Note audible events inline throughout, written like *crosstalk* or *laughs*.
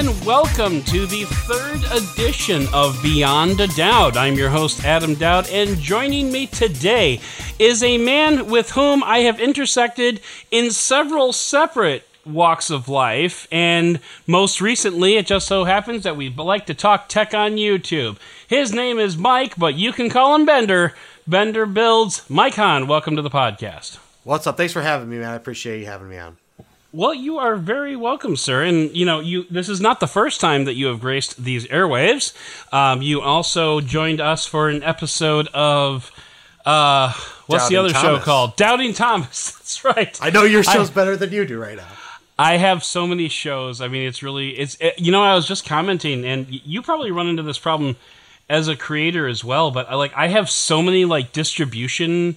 And welcome to the third edition of Beyond a Doubt. I'm your host, Adam Dowd, and joining me today is a man with whom I have intersected in several separate walks of life, and most recently, it just so happens that we like to talk tech on YouTube. His name is Mike, but you can call him Bender. Bender Builds. Mike Hahn, welcome to the podcast. What's up? Thanks for having me, man. I appreciate you having me on. Well, you are very welcome, sir. And you know, you this is not the first time that you have graced these airwaves. Um, you also joined us for an episode of uh, what's Doubting the other Thomas. show called? Doubting Thomas. *laughs* That's right. I know your show's I- better than you do right now. I have so many shows. I mean, it's really it's it, you know I was just commenting, and y- you probably run into this problem as a creator as well. But I like I have so many like distribution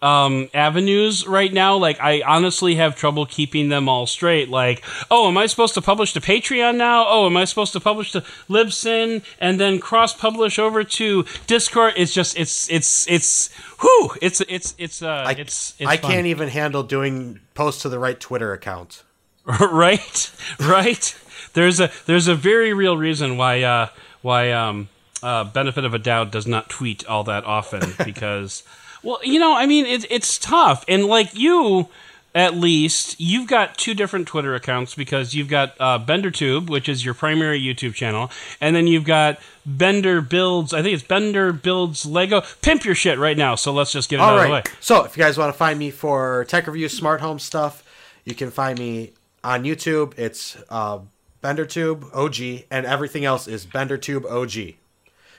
um avenues right now. Like i honestly have trouble keeping them all straight. Like oh am i supposed to publish to patreon now? Oh am i supposed to publish to libsyn? And then cross publish over to discord? It's just it's it's it's whew it's it's it's uh I, it's, it's I fun. can't even handle doing posts to the right Twitter account. *laughs* right? Right? There's a there's a very real reason why uh why um uh benefit of a doubt does not tweet all that often *laughs* because well you know i mean it, it's tough and like you at least you've got two different twitter accounts because you've got uh, bendertube which is your primary youtube channel and then you've got bender builds i think it's bender builds lego pimp your shit right now so let's just get it All out of the way right. So if you guys want to find me for tech reviews, smart home stuff, you can find me on YouTube. It's uh, BenderTube OG, and everything else is BenderTube OG.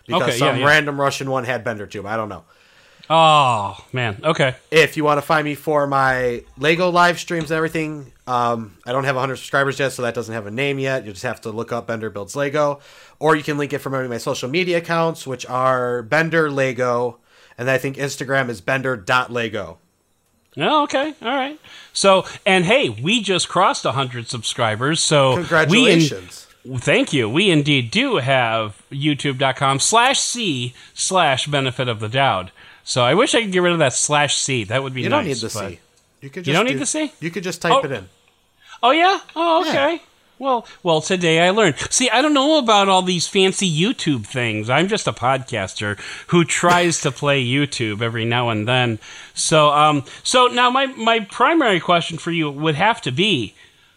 Because Okay, yeah, some yeah. random Russian one had BenderTube. I don't know. Oh man okay If you want to find me for my Lego live streams and everything, um, I don't have 100 subscribers yet, so that doesn't have a name yet. You just have to look up Bender Builds Lego, or you can link it from any of my social media accounts, which are Bender Lego, and I think Instagram is Bender Bender.lego. Oh, okay. All right. So, and hey, we just crossed 100 subscribers. So, Congratulations. Thank you. We indeed do have youtube.com slash C slash benefit of the doubt. So, I wish I could get rid of that slash C. That would be You nice. You don't need the C. You could You don't need the C? You could just type Oh. it in. Oh, yeah? Oh, Yeah. okay. Well, well, today I learned. See, I don't know about all these fancy YouTube things. I'm just a podcaster who *laughs* tries to play YouTube every now and then. So, um, so now my my primary question for you would have to be,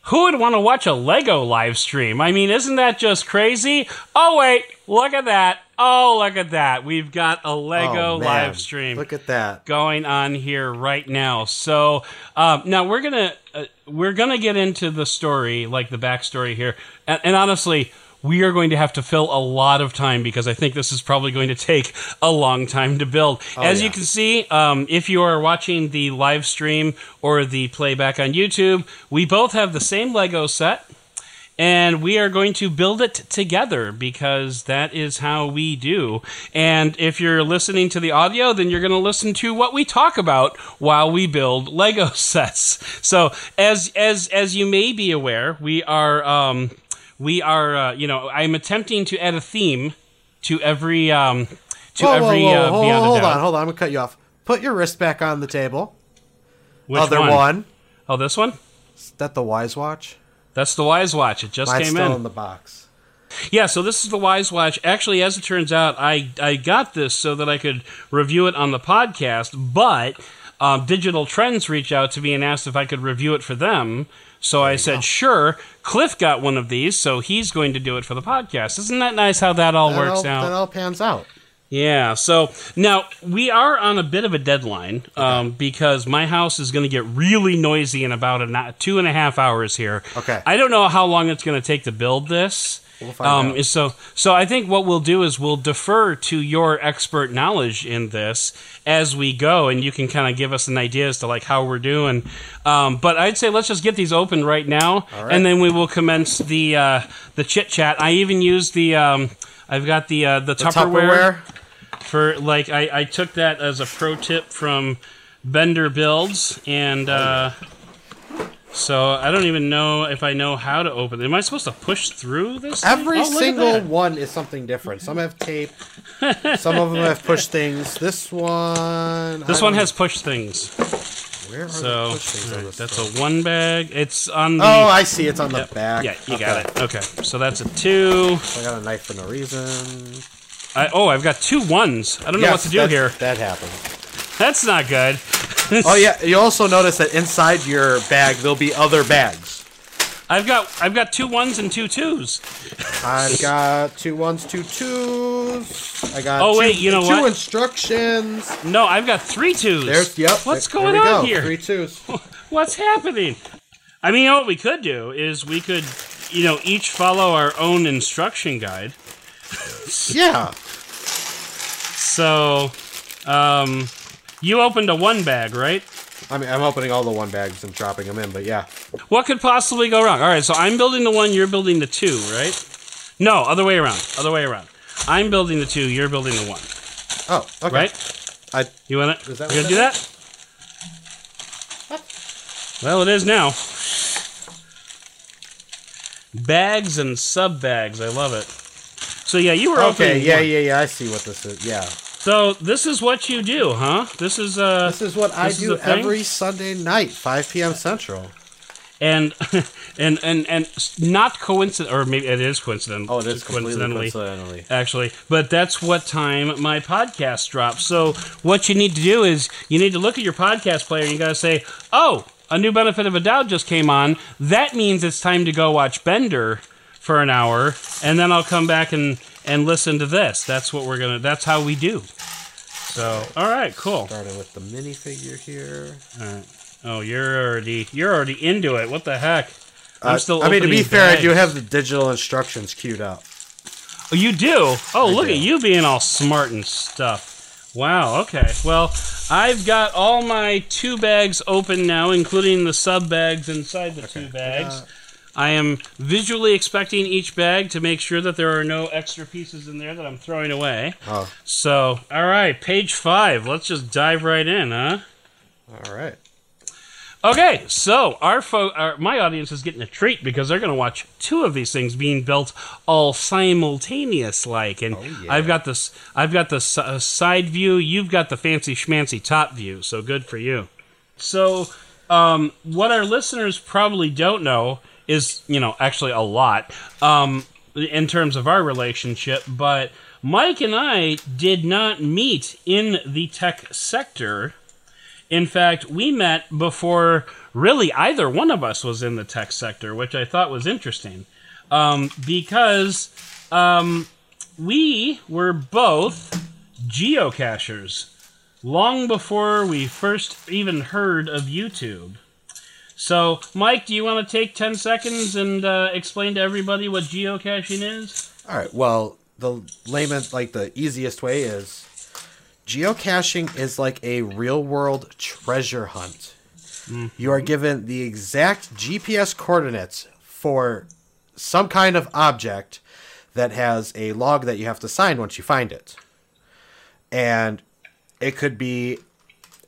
who would want to watch a Lego live stream? I mean, isn't that just crazy? Oh wait, look at that. Oh, look at that. We've got a Lego Oh, live stream Look at that. going on here right now. So um, now we're gonna uh, we're gonna get into the story, like the backstory here, and, and honestly. We are going to have to fill a lot of time because I think this is probably going to take a long time to build. As you can see, um, if you are watching the live stream or the playback on YouTube, we both have the same Lego set and we are going to build it together because that is how we do. And if you're listening to the audio, then you're going to listen to what we talk about while we build Lego *laughs* sets. So, as as as you may be aware, we are um, we are uh, you know I'm attempting to add a theme to every um, to Whoa, whoa, every whoa, uh, hold, Beyond hold on, hold on. I'm going to cut you off. Put your wrist back on the table. Which Other one. Oh, this one. Is that the Wyze Watch? That's the Wyze Watch. It just Mine's came still in. in the box. Yeah, so this is the Wyze Watch. Actually, as it turns out, I I got this so that I could review it on the podcast, but um, Digital Trends reached out to me and asked if I could review it for them. So I said, sure. Cliff got one of these, so he's going to do it for the podcast. Isn't that nice how that all That works all, out? That all pans out. Yeah. So now we are on a bit of a deadline um, because my house is going to get really noisy in about a two and a half hours here. Okay. I don't know how long it's going to take to build this. We'll find um, out. So, so I think what we'll do is we'll defer to your expert knowledge in this as we go, and you can kind of give us an idea as to like how we're doing. Um, but I'd say let's just get these open right now, right. and then we will commence the uh, the chit chat. I even used the um, I've got the uh, the, The Tupperware Tupperware. For like I, I took that as a pro tip from Bender Builds and uh, so I don't even know if I know how to open it. Am I supposed to push through this? Every Oh, single one is something different. Some have tape. some of them have push things. This one. This I one has push things. Where are So the push things on this that's a one bag. It's on the. Oh, I see. It's on the Yep. back. Yeah, you Okay. got it. Okay, so that's a two. I got a knife for no reason. I, oh, I've got two ones. I don't know what to do here. That happened. That's not good. *laughs* Oh yeah, you also notice that inside your bag there'll be other bags. I've got I've got two ones and two twos. I've got two ones, two twos. I got Oh, two, wait, you know two what? instructions. No, I've got three twos. There's yep. What's there- going there on go. here? Three twos. *laughs* What's happening? I mean, you know what we could do is we could, you know, each follow our own instruction guide. *laughs* yeah. So, um, you opened a one bag, right? I mean, I'm opening all the one bags and dropping them in, but yeah. What could possibly go wrong? All right, so I'm building the one, you're building the two, right? No, other way around. Other way around. I'm building the two, you're building the one, Oh, okay. right? I You want to? You gonna do that? Well, it is now. Bags and sub bags. I love it. So yeah, you were okay. opening Yeah, one. yeah, yeah. I see what this is. Yeah. So this is what you do, huh? This is uh, This is what I do every Sunday night, 5 p.m. Central. and *laughs* and and and not coincident, or maybe it is coincident. Oh, it is coincidentally. coincidentally. actually. But that's what time my podcast drops. So what you need to do is you need to look at your podcast player and you got to say, "Oh, a new benefit of a doubt just came on. That means it's time to go watch Bender for an hour, and then I'll come back and and listen to this." That's what we're gonna. That's how we do. So, all right, cool. Starting with the minifigure here. All right. Oh, you're already you're already into it. What the heck? I'm Uh, still. I mean, to be fair, I do bags. have the digital instructions queued up. Oh, you do? Oh, look do. at you being all smart and stuff. Wow, okay. Well, I've got all my two bags open now, including the sub bags inside the two bags. Uh, I am visually expecting each bag to make sure that there are no extra pieces in there that I'm throwing away. oh, So, all right, page five. Let's just dive right in, huh? all right. Okay, so our, fo- our my audience is getting a treat because they're going to watch two of these things being built all simultaneous like and Oh, yeah. I've got this I've got the uh, side view, you've got the fancy schmancy top view. So good for you. So um, what our listeners probably don't know is, you know, actually a lot um, in terms of our relationship, but Mike and I did not meet in the tech sector. In fact, we met before really either one of us was in the tech sector, which I thought was interesting um, because um, we were both geocachers long before we first even heard of YouTube. So, Mike, do you want to take 10 seconds and uh, explain to everybody what geocaching is? All right. Well, the layman, like the easiest way is geocaching is like a real world treasure hunt. You are given the exact GPS coordinates for some kind of object that has a log that you have to sign once you find it. And it could be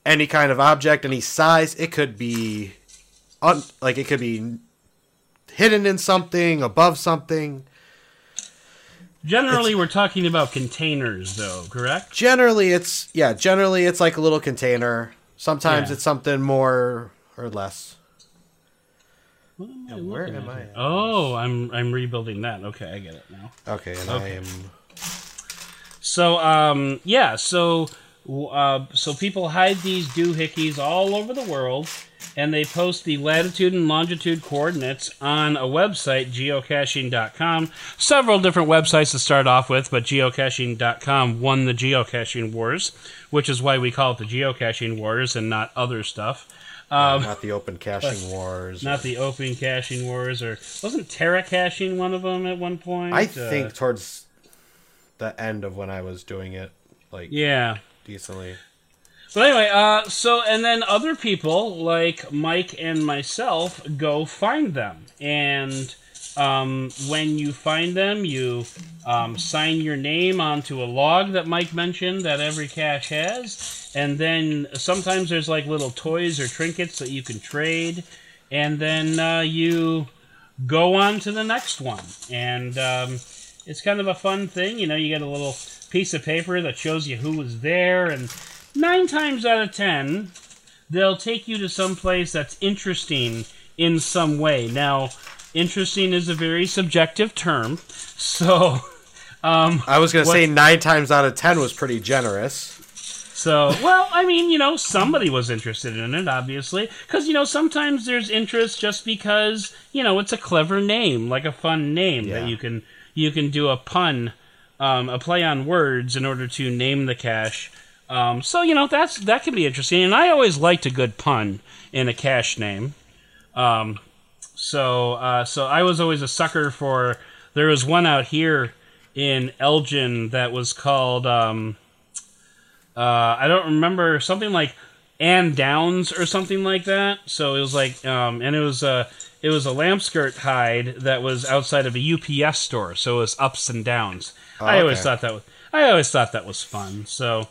any kind of object, any size. It could be un- like it could be hidden in something, above something. Generally, we're talking about containers, though, correct? generally it's yeah generally it's like a little container sometimes Yeah. it's something more or less and where am i Oh, I'm I'm rebuilding that. Okay, I get it now. okay and Okay. i am So um yeah, so uh, so people hide these doohickeys all over the world, and they post the latitude and longitude coordinates on a website, geocaching.com. Several different websites to start off with, but geocaching.com won the geocaching wars, which is why we call it the geocaching wars and not other stuff. Um, not the open caching wars not the open caching wars, or wasn't Terra caching one of them at one point? i Uh, think towards the end of when i was doing it like yeah. decently But anyway, uh, so and then other people like Mike and myself go find them, and um, when you find them, you um, sign your name onto a log that Mike mentioned that every cache has, and then sometimes there's like little toys or trinkets that you can trade, and then uh, you go on to the next one, and um, it's kind of a fun thing. You know, you get a little piece of paper that shows you who was there, and nine times out of ten, they'll take you to some place that's interesting in some way. Now, interesting is a very subjective term, *laughs* so um, I was gonna say nine times out of ten was pretty generous. So, well, I mean, you know, somebody was interested in it, obviously, because you know sometimes there's interest just because you know it's a clever name, like a fun name Yeah. that you can you can do a pun, um, a play on words in order to name the cache. Um, so you know that's that can be interesting, and I always liked a good pun in a cache name. Um, so uh, so I was always a sucker for. There was one out here in Elgin that was called. Um, uh, I don't remember something like Ann Downs or something like that. So it was like, um, and it was a it was a lamp skirt hide that was outside of a UPS store. So it was ups and downs. I always okay. thought that was I always thought that was fun. So,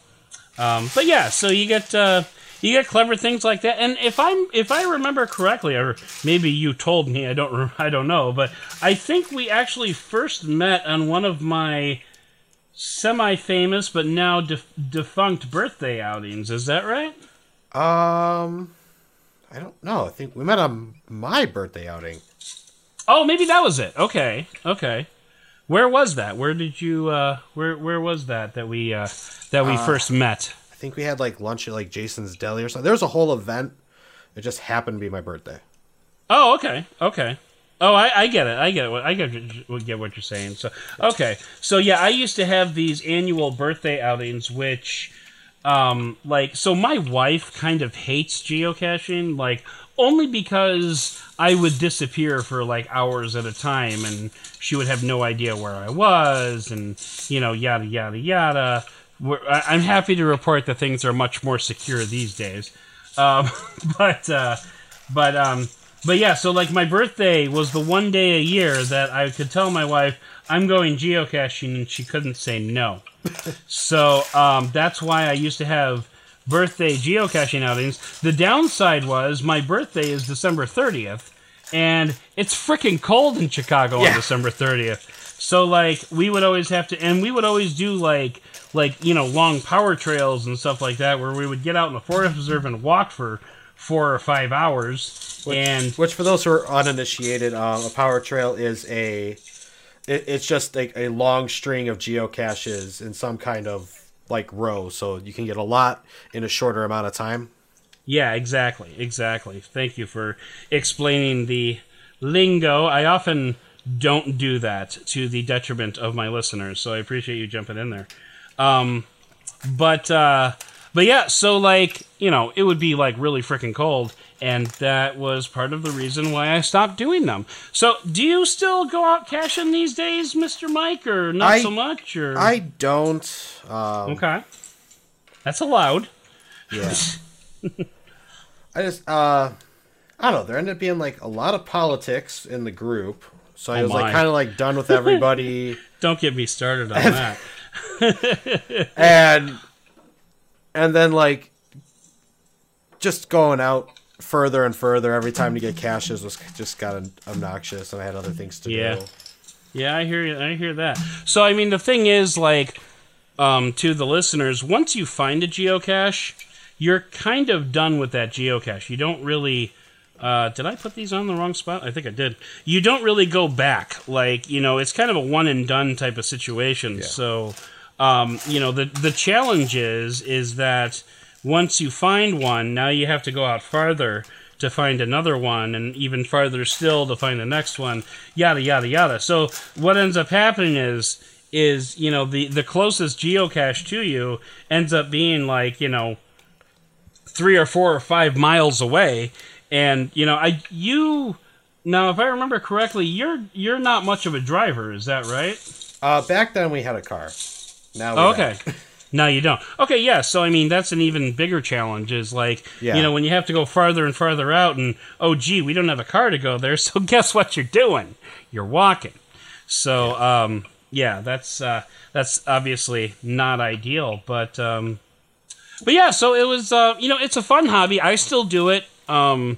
um, but yeah, so you get. Uh, you get clever things like that, and if I'm if I remember correctly, or maybe you told me, I don't *laughs* I don't know, but I think we actually first met on one of my semi-famous but now def- defunct birthday outings. Is that right? Um, I don't know. I think we met on my birthday outing. Oh, maybe that was it. Okay, okay. Where was that? Where did you? Uh, where where was that that we uh, that we first met? I think we had like lunch at like Jason's Deli or something. There was a whole event. It just happened to be my birthday. Oh, okay, okay. Oh, I, I get it. I get it. I get get what you're saying. So, okay. So yeah, I used to have these annual birthday outings, which, um, like, so my wife kind of hates geocaching, like, only because I would disappear for like hours at a time, and she would have no idea where I was, and you know, yada yada yada. We're- I'm happy to report that things are much more secure these days. Um, *laughs* but uh, but um, but yeah. So like my birthday was the one day a year that I could tell my wife I'm going geocaching, and she couldn't say no. *laughs* so um, that's why I used to have birthday geocaching outings. The downside was my birthday is December 30th, and it's freaking cold in Chicago on December 30th. So like we would always have to, and we would always do like like you know long power trails and stuff like that, where we would get out in the forest reserve and walk for four or five hours. and Which, for those who are uninitiated, um, a power trail is a. It, it's just like a long string of geocaches in some kind of like row, so you can get a lot in a shorter amount of time. Yeah, exactly, exactly. Thank you for explaining the lingo. I often don't do that to the detriment of my listeners, so I appreciate you jumping in there. Um, but uh, but yeah, so like you know, it would be like really freaking cold, and that was part of the reason why I stopped doing them. So, do you still go out caching these days, Mister Mike, or not I- so much? Or I don't. Um, okay, that's allowed. Yeah. *laughs* I just uh I don't know, there ended up being like a lot of politics in the group. So I Oh was my. like kind of like done with everybody *laughs* Don't get me started on that. *laughs* and and then like just going out further and further every time to get caches was just got obnoxious and I had other things to Yeah. do. Yeah, I hear you. I hear that. So, I mean, the thing is, like, um, to the listeners, once you find a geocache, you're kind of done with that geocache. You don't really. Uh, did I put these on the wrong spot? I think I did. You don't really go back. Like, you know, it's kind of a one and done type of situation. So, um, you know, the the challenge is is that once you find one, now you have to go out farther to find another one, and even farther still to find the next one. Yada yada yada. So what ends up happening is is you know the the closest geocache to you ends up being like you know three or four or five miles away, and you know I you. Now, if I remember correctly, you're you're not much of a driver, is that right? Uh back then we had a car. Now we Oh, okay. *laughs* No, you don't. Okay, yeah. So I mean, that's an even bigger challenge. Is like, Yeah. you know, when you have to go farther and farther out, and oh, gee, we don't have a car to go there. *laughs* So guess what you're doing? You're walking. So um, yeah, that's uh, that's obviously not ideal, but um, but yeah. So it was, uh, you know, it's a fun hobby. I still do it. Um,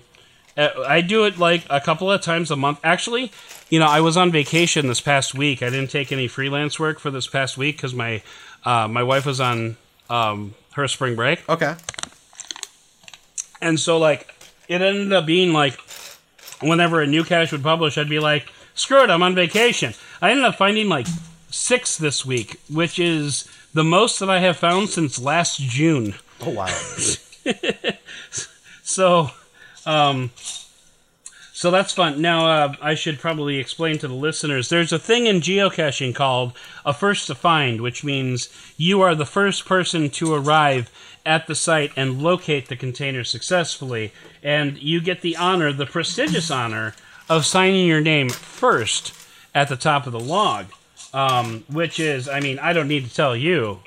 uh, I do it like a couple of times a month. Actually, you know, I was on vacation this past week. I didn't take any freelance work for this past week because my uh, my wife was on um, her spring break. Okay. And so like it ended up being like whenever a new cache would publish, I'd be like, screw it, I'm on vacation. I ended up finding like six this week, which is the most that I have found since last June. Oh wow. *laughs* So, um, so that's fun. Now, uh, I should probably explain to the listeners. There's a thing in geocaching called a first to find, which means you are the first person to arrive at the site and locate the container successfully, and you get the honor, the prestigious honor, of signing your name first at the top of the log. Um, which is, I mean, I don't need to tell you,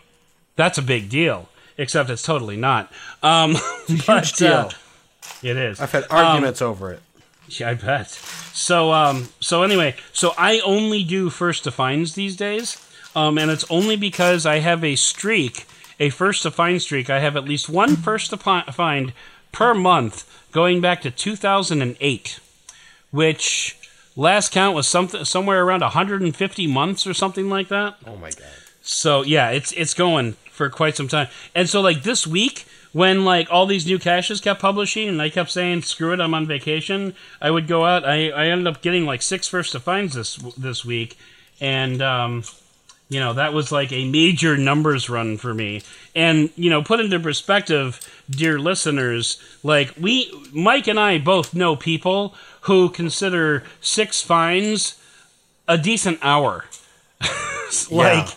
that's a big deal. Except it's totally not. Um, *laughs* but, deal. uh, it is. I've had arguments over it. Yeah, I bet. So, um, so anyway, so I only do first to finds these days, um, and it's only because I have a streak, a first to find streak. I have at least one first to find per month, going back to 2008, which last count was something somewhere around 150 months or something like that. Oh my god. So yeah, it's it's going for quite some time. And so like this week, when like all these new caches kept publishing, and I kept saying screw it, I'm on vacation. I would go out. I I ended up getting like six first to finds this this week, and um, you know that was like a major numbers run for me. And you know, put into perspective, dear listeners, like we Mike and I both know people who consider six finds a decent hour. *laughs* like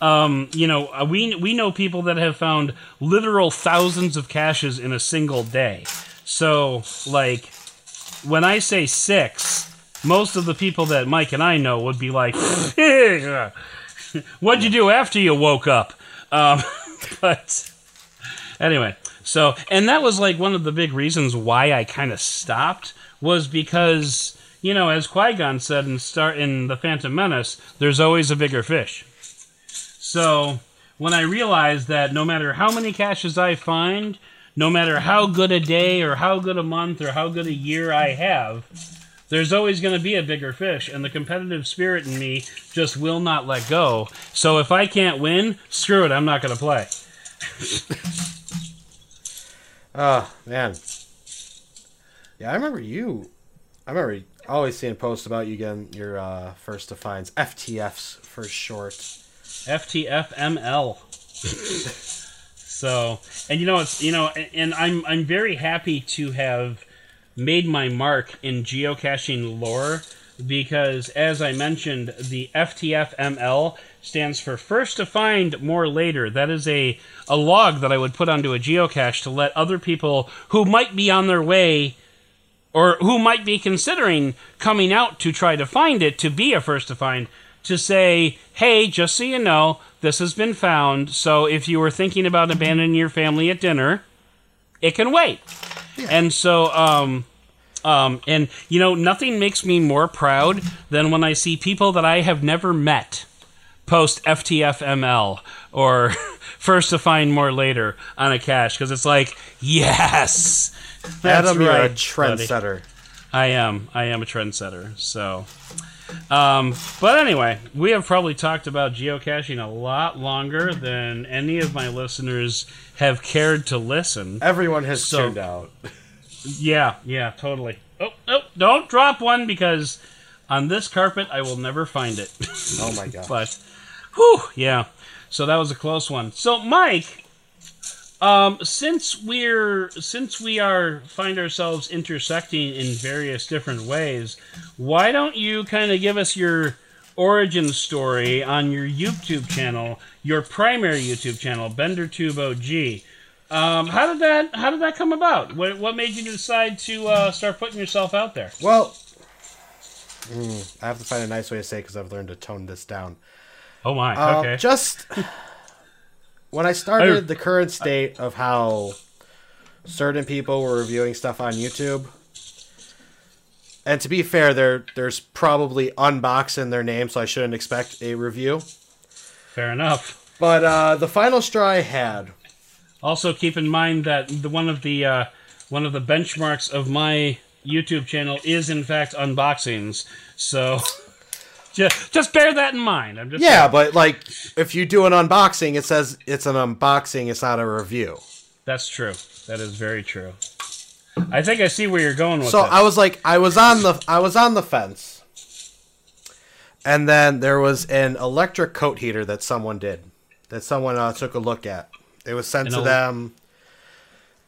um, you know, uh, we we know people that have found literal thousands of caches in a single day. So, like, when I say six, most of the people that Mike and I know would be like, *laughs* "What'd you do after you woke up?" Um, *laughs* but anyway, so and that was like one of the big reasons why I kind of stopped was because you know, as Qui Gon said in start in the Phantom Menace, there's always a bigger fish. So when I realized that no matter how many caches I find, no matter how good a day or how good a month or how good a year I have, there's always going to be a bigger fish, and the competitive spirit in me just will not let go. So if I can't win, screw it, I'm not going to play. Oh man. Yeah, I remember you. I remember always seeing posts about you getting your uh, first defines, FTFs for short. FTFML. so, and you know, it's you know, and, I'm I'm very happy to have made my mark in geocaching lore because, as I mentioned, the FTFML stands for First to Find More Later. That is a a log that I would put onto a geocache to let other people who might be on their way or who might be considering coming out to try to find it to be a first to find to say, hey, just so you know, this has been found. So if you were thinking about abandoning your family at dinner, it can wait. And so, um, um, and you know, nothing makes me more proud than when I see people that I have never met post FTFML or *laughs* first to find more later on a cache because it's like, yes, that's Adam, you're a right, buddy. trendsetter. I am. I am a trendsetter. So, um, but anyway, we have probably talked about geocaching a lot longer than any of my listeners have cared to listen. Everyone has So- tuned out. Yeah, yeah, totally. Oh, oh, don't drop one because on this carpet I will never find it. Oh my god. *laughs* but, whew, yeah. So that was a close one. So, Mike, um, since we're since we are find ourselves intersecting in various different ways, why don't you kind of give us your origin story on your YouTube channel, your primary YouTube channel, BenderTube OG? Um, how did that How did that come about? What What made you decide to uh, start putting yourself out there? Well, mm, I have to find a nice way to say because I've learned to tone this down. Oh my, Um, okay. Just when I started I- the current state of how certain people were reviewing stuff on YouTube, and to be fair, there there's probably unbox in their name, so I shouldn't expect a review. Fair enough. But uh, the final straw I had Also, keep in mind that the one of the uh, one of the benchmarks of my YouTube channel is in fact unboxings. So *laughs* just just bear that in mind. I'm just Yeah, but like if you do an unboxing, it says it's an unboxing, it's not a review. that's true. That is very true. I think I see where you're going with So. I was like, I was on the, I was on the fence, and then there was an electric coat heater that someone did, that someone uh, took a look at. It was sent An to them,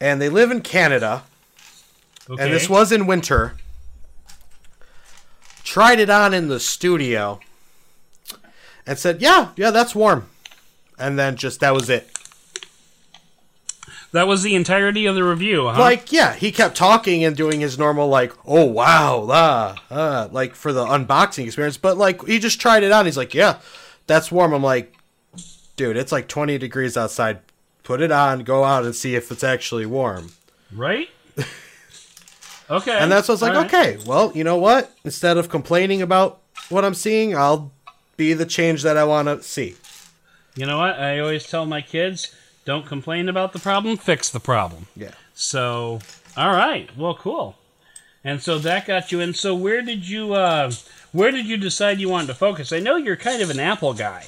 and they live in Canada, okay. and this was in winter. Tried it on in the studio, and said, "Yeah, yeah, that's warm," and then just that was it. that was the entirety of the review, huh? Like, yeah, he kept talking and doing his normal, like, oh, wow, ah, ah, like for the unboxing experience. But, like, he just tried it on. He's like, yeah, that's warm. I'm like, dude, it's like 20 degrees outside. Put it on, go out and see if it's actually warm. right? *laughs* Okay. And that's what I was like, right. okay, well, you know what? Instead of complaining about what I'm seeing, I'll be the change that I want to see. You know what? I always tell my kids, don't complain about the problem, fix the problem. Yeah. So, all right. Well, cool. And so that got you in. So where did you uh where did you decide you wanted to focus? I know you're kind of an Apple guy.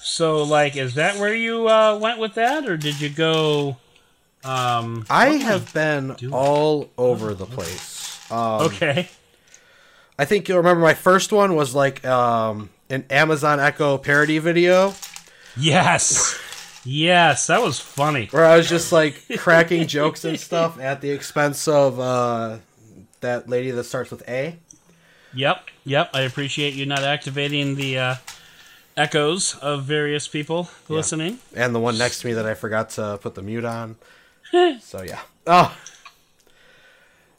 So like is that where you uh went with that or did you go um I what am have been doing? all over the place. Um, Okay. I think you'll remember my first one was like um, an Amazon Echo parody video Yes. Yes, that was funny. where I was just like cracking jokes and stuff *laughs* at the expense of uh, that lady that starts with A. Yep. Yep. I appreciate you not activating the uh echoes of various people listening. and the one next to me that I forgot to put the mute on. So yeah. Oh.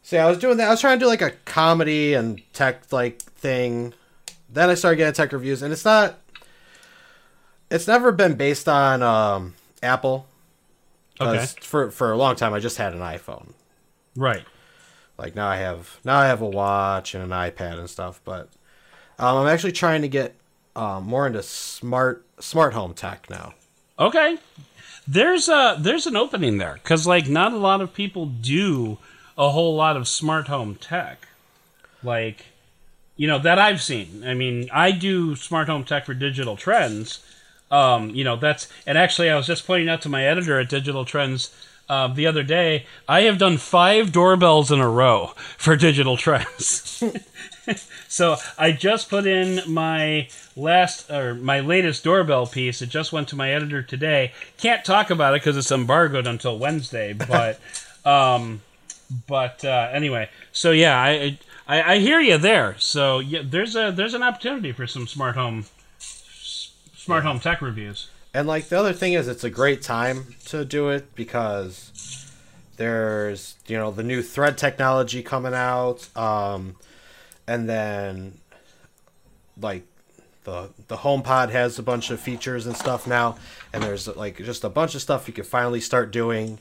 So yeah, I was doing that. I was trying to do like a comedy and tech like thing. Then I started getting tech reviews, and it's not. It's never been based on um, Apple. Okay. For for a long time, I just had an iPhone. Right. Like now I have now I have a watch and an iPad and stuff. But um, I'm actually trying to get um, more into smart smart home tech now. Okay. There's a there's an opening there cuz like not a lot of people do a whole lot of smart home tech. Like you know that I've seen. I mean, I do smart home tech for Digital Trends. Um, you know, that's and actually I was just pointing out to my editor at Digital Trends uh, the other day, I have done five doorbells in a row for Digital Trends. *laughs* So I just put in my last or my latest doorbell piece. It just went to my editor today. Can't talk about it because it's embargoed until Wednesday. *laughs* But um, but uh, anyway, so yeah, I, I I hear you there. So yeah, there's a there's an opportunity for some smart home smart home tech reviews. And like the other thing is, it's a great time to do it because there's you know the new thread technology coming out, um, and then like the the HomePod has a bunch of features and stuff now, and there's like just a bunch of stuff you can finally start doing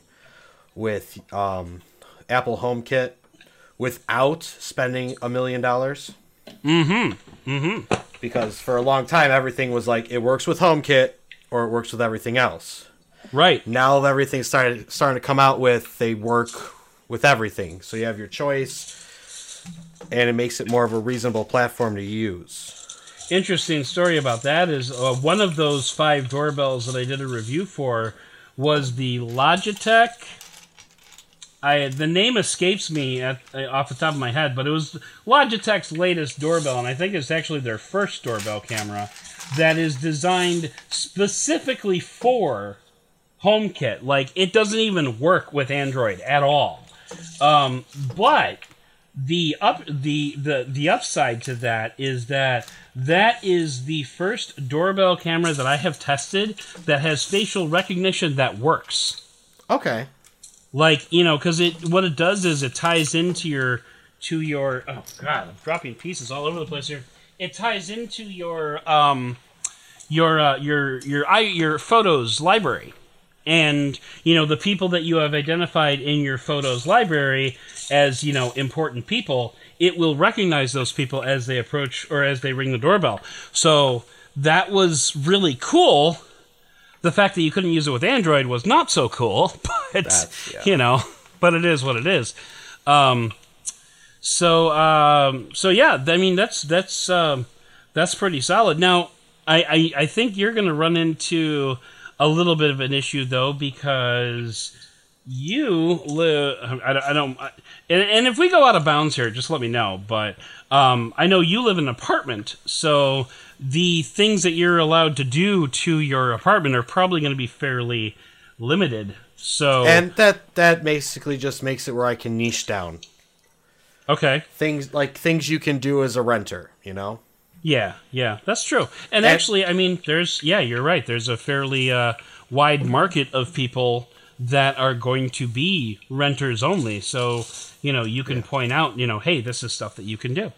with um, Apple HomeKit without spending a million dollars. Mm-hmm. Mm-hmm. Because for a long time everything was like it works with HomeKit or it works with everything else. Right. Now everything's started starting to come out with they work with everything. So you have your choice and it makes it more of a reasonable platform to use. Interesting story about that is uh, one of those five doorbells that I did a review for was the Logitech. I the name escapes me at, uh, off the top of my head, but it was Logitech's latest doorbell, and I think it's actually their first doorbell camera that is designed specifically for HomeKit. Like it doesn't even work with Android at all. Um, but the up the, the the upside to that is that that is the first doorbell camera that I have tested that has facial recognition that works. Okay. Like you know, because it what it does is it ties into your to your oh god, I'm dropping pieces all over the place here. It ties into your um your uh, your your i your photos library and you know the people that you have identified in your photos library as you know important people it will recognize those people as they approach or as they ring the doorbell. So that was really cool. The fact that you couldn't use it with android was not so cool *laughs* but yeah. you know but it is what it is. Um so um so yeah i mean that's that's um that's pretty solid. Now i i, I think you're going to run into a little bit of an issue though because you live. I, don't- I don't. I, and, and if we go out of bounds here, just let me know. But um, I know you live in an apartment, so the things that you're allowed to do to your apartment are probably going to be fairly limited. So And that that basically just makes it where I can niche down okay, things like things you can do as a renter. You know. yeah, yeah, that's true. And actually, I mean, there's yeah, you're right. There's a fairly uh, wide market of people that are going to be renters only. So you know, you can point out, you know, hey, this is stuff that you can do.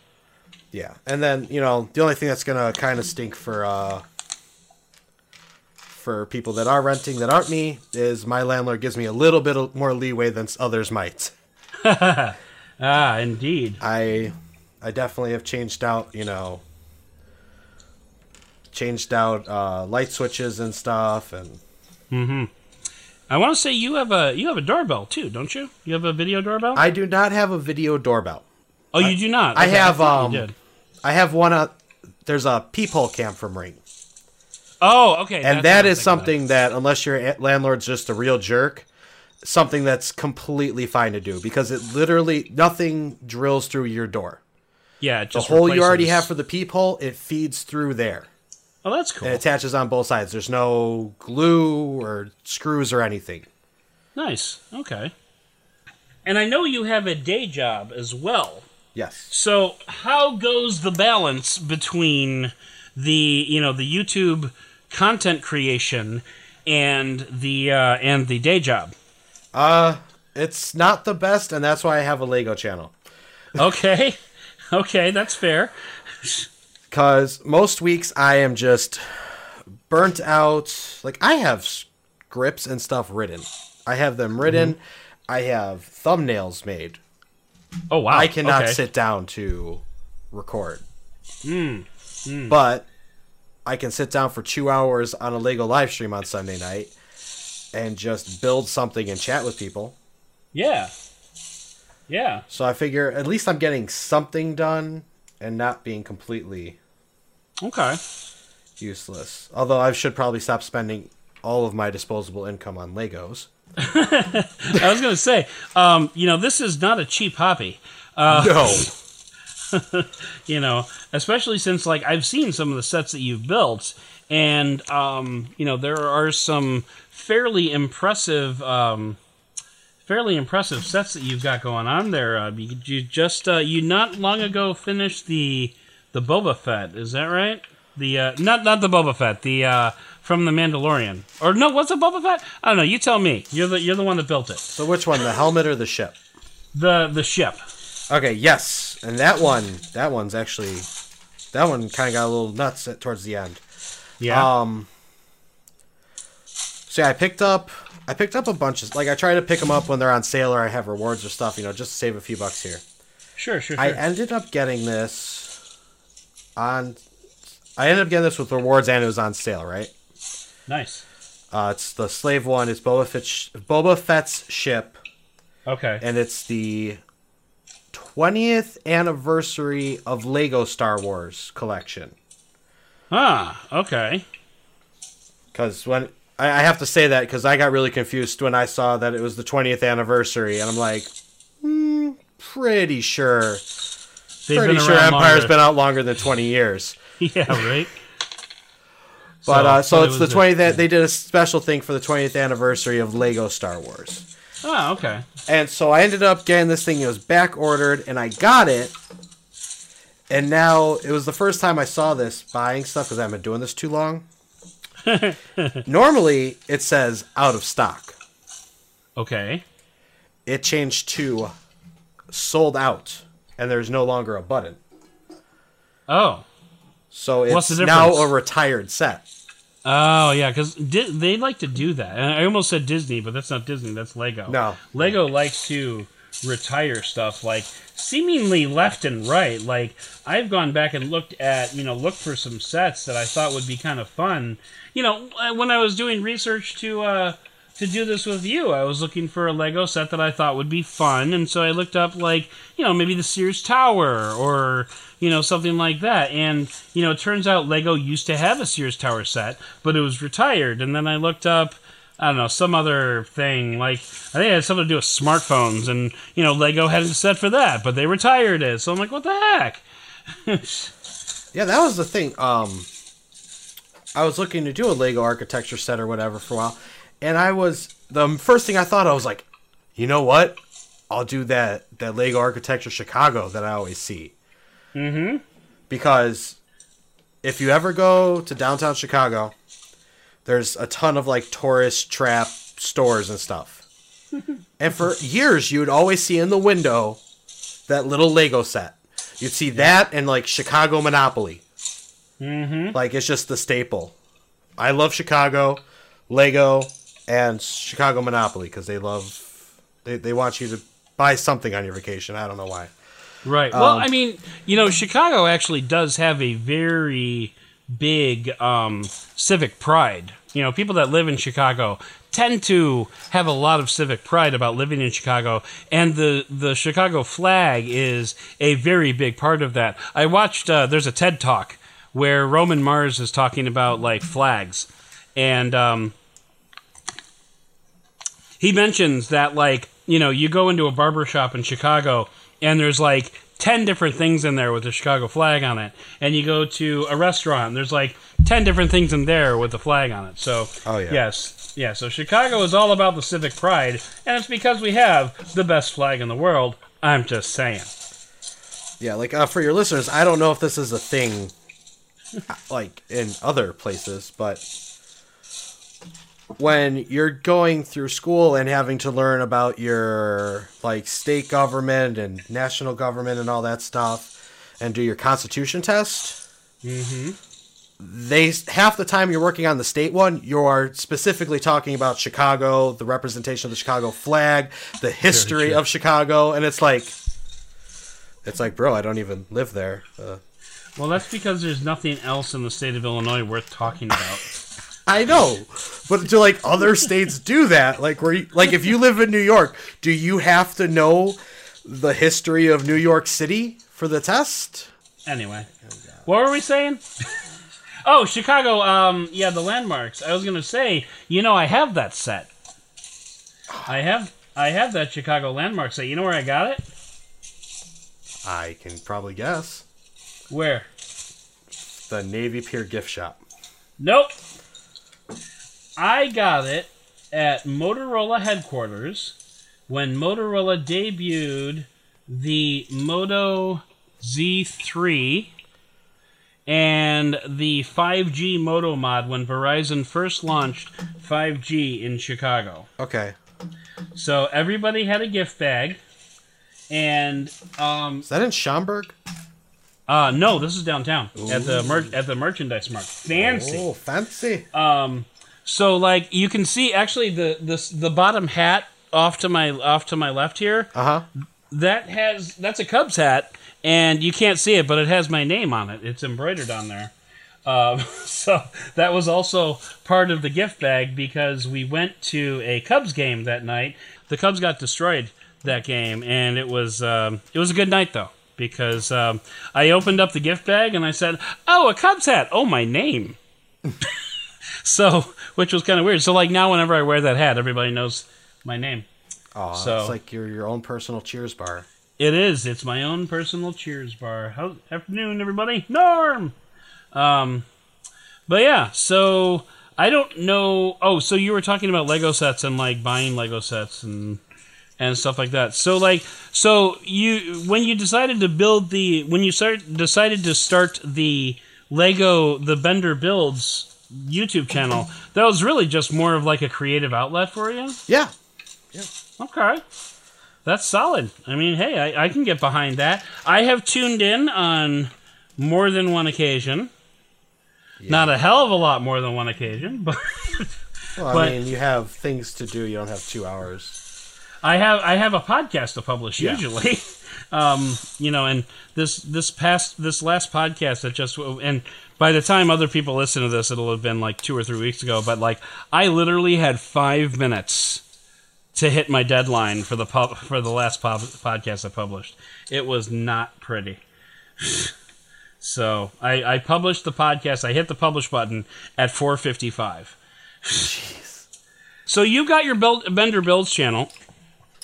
Yeah, and then you know the only thing that's gonna kind of stink for uh for people that are renting that aren't me is my landlord gives me a little bit more leeway than others might. *laughs* Ah, indeed. I I definitely have changed out you know changed out uh, light switches and stuff and I want to say you have a you have a doorbell too, don't you? You have a video doorbell? I do not have a video doorbell. oh, you do not. I have, thought um. I have one. Uh, there's a peephole cam from Ring. Oh, okay. and that is something that unless your landlord's just a real jerk something that's completely fine to do because it literally nothing drills through your door. Yeah, it the hole you already have for the peephole it feeds through there Oh, that's cool. It attaches on both sides there's no glue or screws or anything Nice. Okay. And I know you have a day job as well. yes So how goes the balance between the you know the YouTube content creation and the uh, and the day job? uh it's not the best and that's why i have a lego channel Okay, *laughs* okay, that's fair. Because most weeks i am just burnt out. Like i have scripts and stuff written i have them written mm-hmm. i have thumbnails made. Oh wow, I cannot okay. sit down to record. Hmm. Hmm. But I can sit down for two hours on a Lego live stream on Sunday night and just build something and chat with people. Yeah, yeah. So I figure at least I'm getting something done and not being completely Okay. useless. Although I should probably stop spending all of my disposable income on Legos. *laughs* I was gonna say, um, you know, this is not a cheap hobby. Uh, no. *laughs* you know, especially since like I've seen some of the sets that you've built, and um, you know there are some fairly impressive, um, fairly impressive sets that you've got going on there. Uh, you, you just uh, you not long ago finished the the Boba Fett, is that right? The uh, not not the Boba Fett, the uh, from the Mandalorian, or no, was it Boba Fett? I don't know. You tell me. You're the you're the one that built it. So which one, the helmet or the ship? The the ship. Okay, yes. And that one, that one's actually that one kind of got a little nuts at, towards the end. Yeah. Um. So yeah, I picked up. I picked up a bunch of like I try to pick them up when they're on sale or I have rewards or stuff, you know, just to save a few bucks here. sure, sure, sure. I ended up getting this on. I ended up getting this with rewards and it was on sale, right? nice. Uh, it's the slave one. It's Boba Fett's, Boba Fett's ship, Okay. and it's the twentieth anniversary of Lego Star Wars collection. Ah, okay. Because when I, I have to say that because I got really confused when I saw that it was the 20th anniversary, and I'm like, hmm, pretty sure, They've pretty sure Empire's longer. been out longer than 20 years. *laughs* yeah, right. *laughs* But uh, so but it it's the was 20th. They did a special thing for the 20th anniversary of Lego Star Wars, Oh, okay. and so I ended up getting this thing. It was back ordered, and I got it. And now it was the first time I saw this buying stuff because I haven't been doing this too long. Normally, it says out of stock. Okay. it changed to sold out and there's no longer a button Oh. so it's now a retired set Oh, yeah, because Di- they like to do that. And I almost said Disney, but that's not Disney. That's Lego. No. Lego likes to retire stuff like seemingly left and right. Like I've gone back and looked at, you know, looked for some sets that I thought would be kind of fun. You know, uh, when I was doing research to uh to do this with you, I was looking for a Lego set that I thought would be fun, and so I looked up like, you know, maybe the Sears Tower or you know something like that. And you know, it turns out Lego used to have a Sears Tower set, but it was retired. And then I looked up I don't know some other thing. Like I think it had something to do with smartphones, and you know Lego had a set for that, but they retired it. So I'm like, what the heck? *laughs* Yeah, that was the thing. Um, I was looking to do a Lego architecture set or whatever for a while, and I was the first thing I thought I was like, you know what? I'll do that that Lego architecture Chicago that I always see. Mm-hmm. Because if you ever go to downtown Chicago, there's a ton of like tourist trap stores and stuff. *laughs* and for years, you would always see in the window that little Lego set. You'd see that and like Chicago Monopoly. Mm-hmm. Like it's just the staple. I love Chicago, Lego, and Chicago Monopoly because they love they, they want you to buy something on your vacation. I don't know why. Right. Well, I mean, you know, Chicago actually does have a very big um, civic pride. You know, people that live in Chicago tend to have a lot of civic pride about living in Chicago, and the the Chicago flag is a very big part of that. I watched. Uh, there's a TED talk where Roman Mars is talking about like flags, and um, he mentions that like you know you go into a barber shop in Chicago and there's like 10 different things in there with the Chicago flag on it. And you go to a restaurant and there's like 10 different things in there with the flag on it. So Oh, yeah. yes. Yeah so Chicago is all about the civic pride and it's because we have the best flag in the world. I'm just saying. Yeah, like uh, for your listeners, I don't know if this is a thing *laughs* like in other places, but when you're going through school and having to learn about your like state government and national government and all that stuff and do your constitution test, they half the time you're working on the state one, you are specifically talking about Chicago, the representation of the Chicago flag, the history of Chicago, and it's like, it's like, bro, I don't even live there. Uh, well that's because there's nothing else in the state of Illinois worth talking about I know, but do like other states do that? Like, where, you, like if you live in New York, do you have to know the history of New York City for the test? Anyway, what were we saying? *laughs* oh, Chicago. Um, yeah, the landmarks. I was gonna say, you know, I have that set. I have, I have that Chicago landmark set. You know where I got it? I can probably guess. Where? The Navy Pier gift shop. Nope. I got it at Motorola headquarters when Motorola debuted the Moto Z3 and the 5G Moto mod when Verizon first launched 5G in Chicago. Okay, So everybody had a gift bag. And um, is that in Schaumburg? Uh, no, this is downtown at the mer- at the merchandise mart. Fancy. Oh, fancy. Um, so like you can see actually the the the bottom hat off to my off to my left here Uh huh. that has that's a Cubs hat and you can't see it but it has my name on it. It's embroidered on there. Um, *laughs* so that was also part of the gift bag because we went to a Cubs game that night. The Cubs got destroyed that game, and it was um, it was a good night though because um, I opened up the gift bag and I said, "Oh, a Cubs hat! Oh, my name." *laughs* so, which was kind of weird. So, like now, whenever I wear that hat, everybody knows my name. Oh, So- it's like your your own personal Cheers bar. It is. It's my own personal Cheers bar. How afternoon, everybody? Norm. Um, but yeah. So I don't know. Oh, so you were talking about Lego sets and like buying Lego sets and and stuff like that. So like, so you when you decided to build the when you start decided to start the Lego the Bender builds YouTube channel, that was really just more of like a creative outlet for you. Yeah. Yeah. Okay. That's solid. I mean, hey, I, I can get behind that. I have tuned in on more than one occasion. Not a hell of a lot more than one occasion, but Well, *laughs* But- I mean, you have things to do. You don't have two hours. I have I have a podcast to publish Yeah. usually. *laughs* um, you know, and this this past this last podcast that just and by the time other people listen to this, it'll have been like two or three weeks ago. But like, I literally had five minutes to hit my deadline for the pub, for the last pub, podcast I published. It was not pretty. *sighs* so I, I published the podcast. I hit the publish button at four fifty five. Jeez. So you got your build, Bender Builds channel,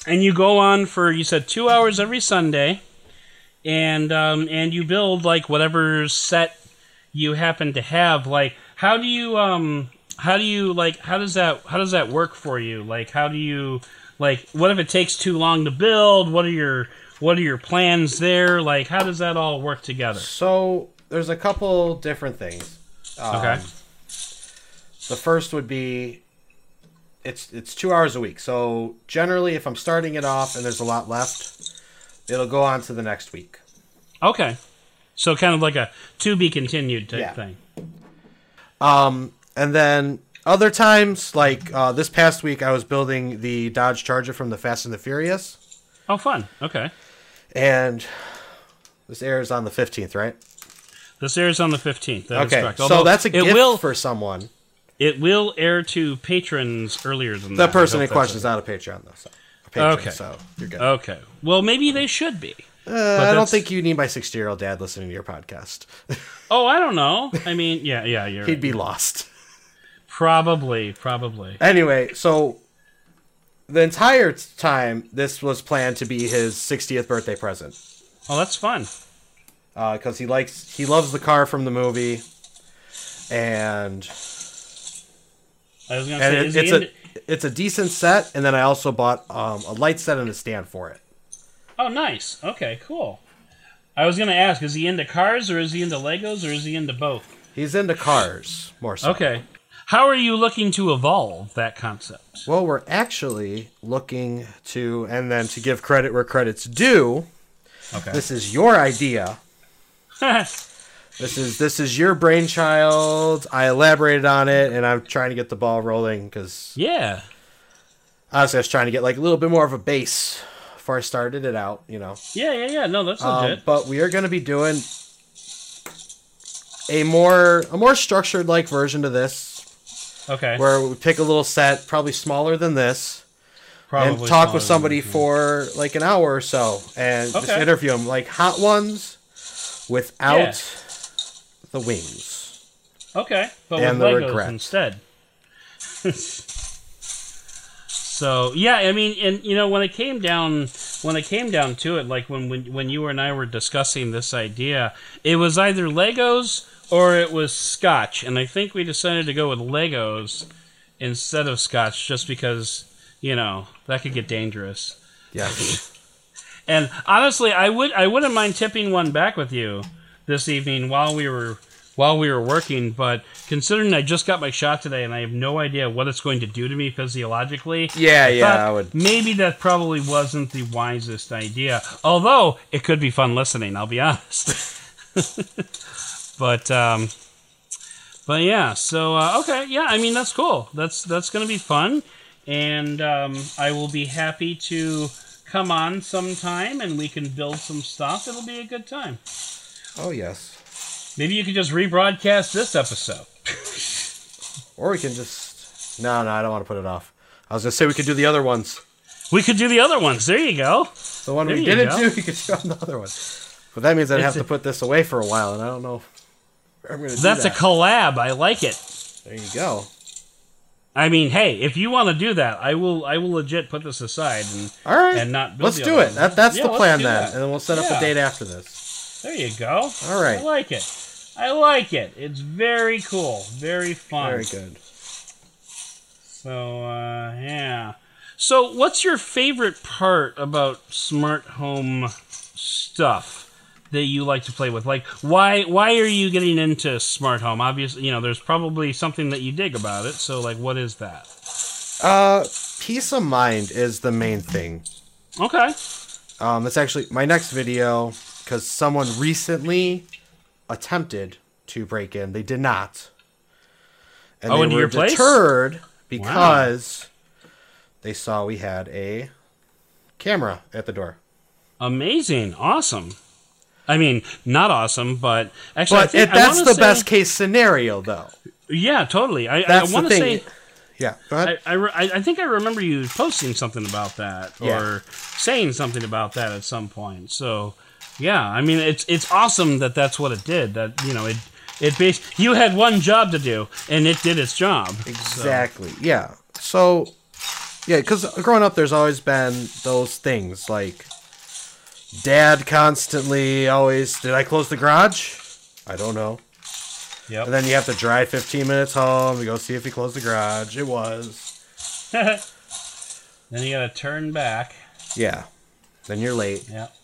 and you go on for you said two hours every Sunday, and um, and you build like whatever set you happen to have. Like, how do you um how do you like how does that how does that work for you? Like, how do you like what if it takes too long to build? What are your what are your plans there? Like, how does that all work together? So there's a couple different things. Um, Okay. The first would be it's it's two hours a week. So generally, if I'm starting it off and there's a lot left, it'll go on to the next week. Okay. So kind of like a to be continued type Yeah. thing. Um, and then other times, like uh, this past week, I was building the Dodge Charger from the Fast and the Furious, Oh, fun. Okay. and this airs on the 15th, right? This airs on the 15th. That is okay, so that's a it gift will for someone. It will air to patrons earlier than The that. person in question is not a Patreon though, so a patron, Okay. so you're good. Okay. Well, maybe they should be. Uh, I don't think you need my 60 year old dad listening to your podcast. *laughs* Oh, I don't know. I mean, yeah, yeah, you're He'd be lost. probably, probably. Anyway, so the entire time this was planned to be his 60th birthday present Oh, that's fun. because he likes he loves the car from the movie, and I was gonna and say, it, it's a it's a decent set. And then I also bought um, a light set and a stand for it. Oh, nice. Okay, cool. I was gonna ask, is he into cars or is he into Legos or is he into both? He's into cars more so. Okay. How are you looking to evolve that concept? Well, we're actually looking to, and then to give credit where credit's due. Okay. This is your idea. *laughs* This is this is your brainchild. I elaborated on it, and I'm trying to get the ball rolling because yeah. honestly, I was trying to get like a little bit more of a base before I started it out. You know, Yeah, yeah, yeah. No, that's um, legit. but we are going to be doing a more a more structured like version to this, okay. where we pick a little set, probably smaller than this. and talk with somebody for like an hour or so and just interview them like hot ones without Yeah. The wings Okay, but And with Legos regret. instead. so yeah, I mean, and you know, when it came down, when it came down to it, like when when when you and I were discussing this idea, it was either Legos or it was Scotch, and I think we decided to go with Legos instead of Scotch, just because you know that could get dangerous. yeah *laughs* And honestly, I would I wouldn't mind tipping one back with you this evening while we were while we were working, but considering I just got my shot today and I have no idea what it's going to do to me physiologically, yeah yeah i would maybe that probably wasn't the wisest idea. Although it could be fun listening, I'll be *laughs* honest. but um, but yeah, so uh, okay, yeah, I mean that's cool. That's that's gonna be fun, and um, I will be happy to come on sometime and we can build some stuff. It'll be a good time. Oh yes Maybe you could just rebroadcast this episode. *laughs* or we can just no no i don't want to put it off i was gonna say we could do the other ones We could do the other ones. There you go. the one There we didn't go. do *laughs* we could do on the other one but that means i'd have a- to put this away for a while and i don't know if i'm gonna do That's a collab. I like it. there you go I mean, hey, if you want to do that, I will. I will legit put this aside and all right and not build let's do it that, that's Yeah, the plan then that. and then we'll set up Yeah. a date after this There you go. All right. I like it. I like it. It's very cool. Very fun. very good So uh, yeah. So what's your favorite part about smart home stuff that you like to play with? Like why why are you getting into smart home? Obviously, you know, there's probably something that you dig about it. So like what is that? Uh, peace of mind is the main thing. Okay. Um, that's actually my next video because someone recently attempted to break in. They did not, and Oh, they into were your place? deterred because they saw we had a camera at the door. Amazing. Awesome. I mean, not awesome, but actually, I But think, it, that's I the wanna best case scenario, though. Yeah, totally. I, That's I want to say. yeah. I, I, I I think I remember you posting something about that or Yeah. saying something about that at some point. So, yeah, I mean, it's it's awesome that that's what it did. That you know, it it bas- you had one job to do and it did its job. Exactly. Yeah. So, yeah, because growing up, there's always been those things like dad constantly always, did I close the garage? I don't know. Yep. And then you have to drive 15 minutes home to go see if he closed the garage. It was. *laughs* then you gotta turn back. Yeah. Then you're late. Yep.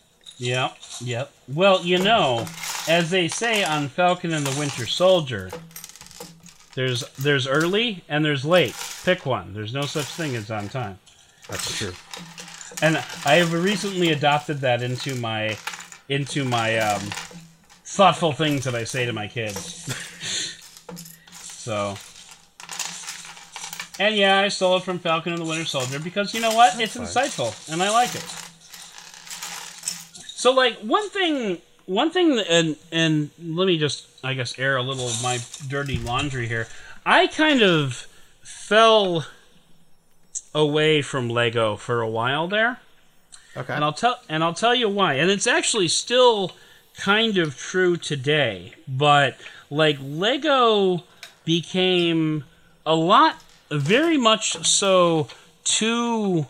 Yep. Yep. Well, you know, as they say on Falcon and the Winter Soldier, there's there's early and there's late. Pick one. There's no such thing as on time. That's true. And I have recently adopted that into my into my um, thoughtful things that I say to my kids. so, and yeah, I stole it from Falcon and the Winter Soldier because you know what? it's insightful and I like it. So, like one thing, one thing, and and let me just, I guess, air a little of my dirty laundry here. I kind of fell away from Lego for a while there. Okay. And I'll tell and I'll tell you why. And it's actually still kind of true today, but like Lego became a lot very much so too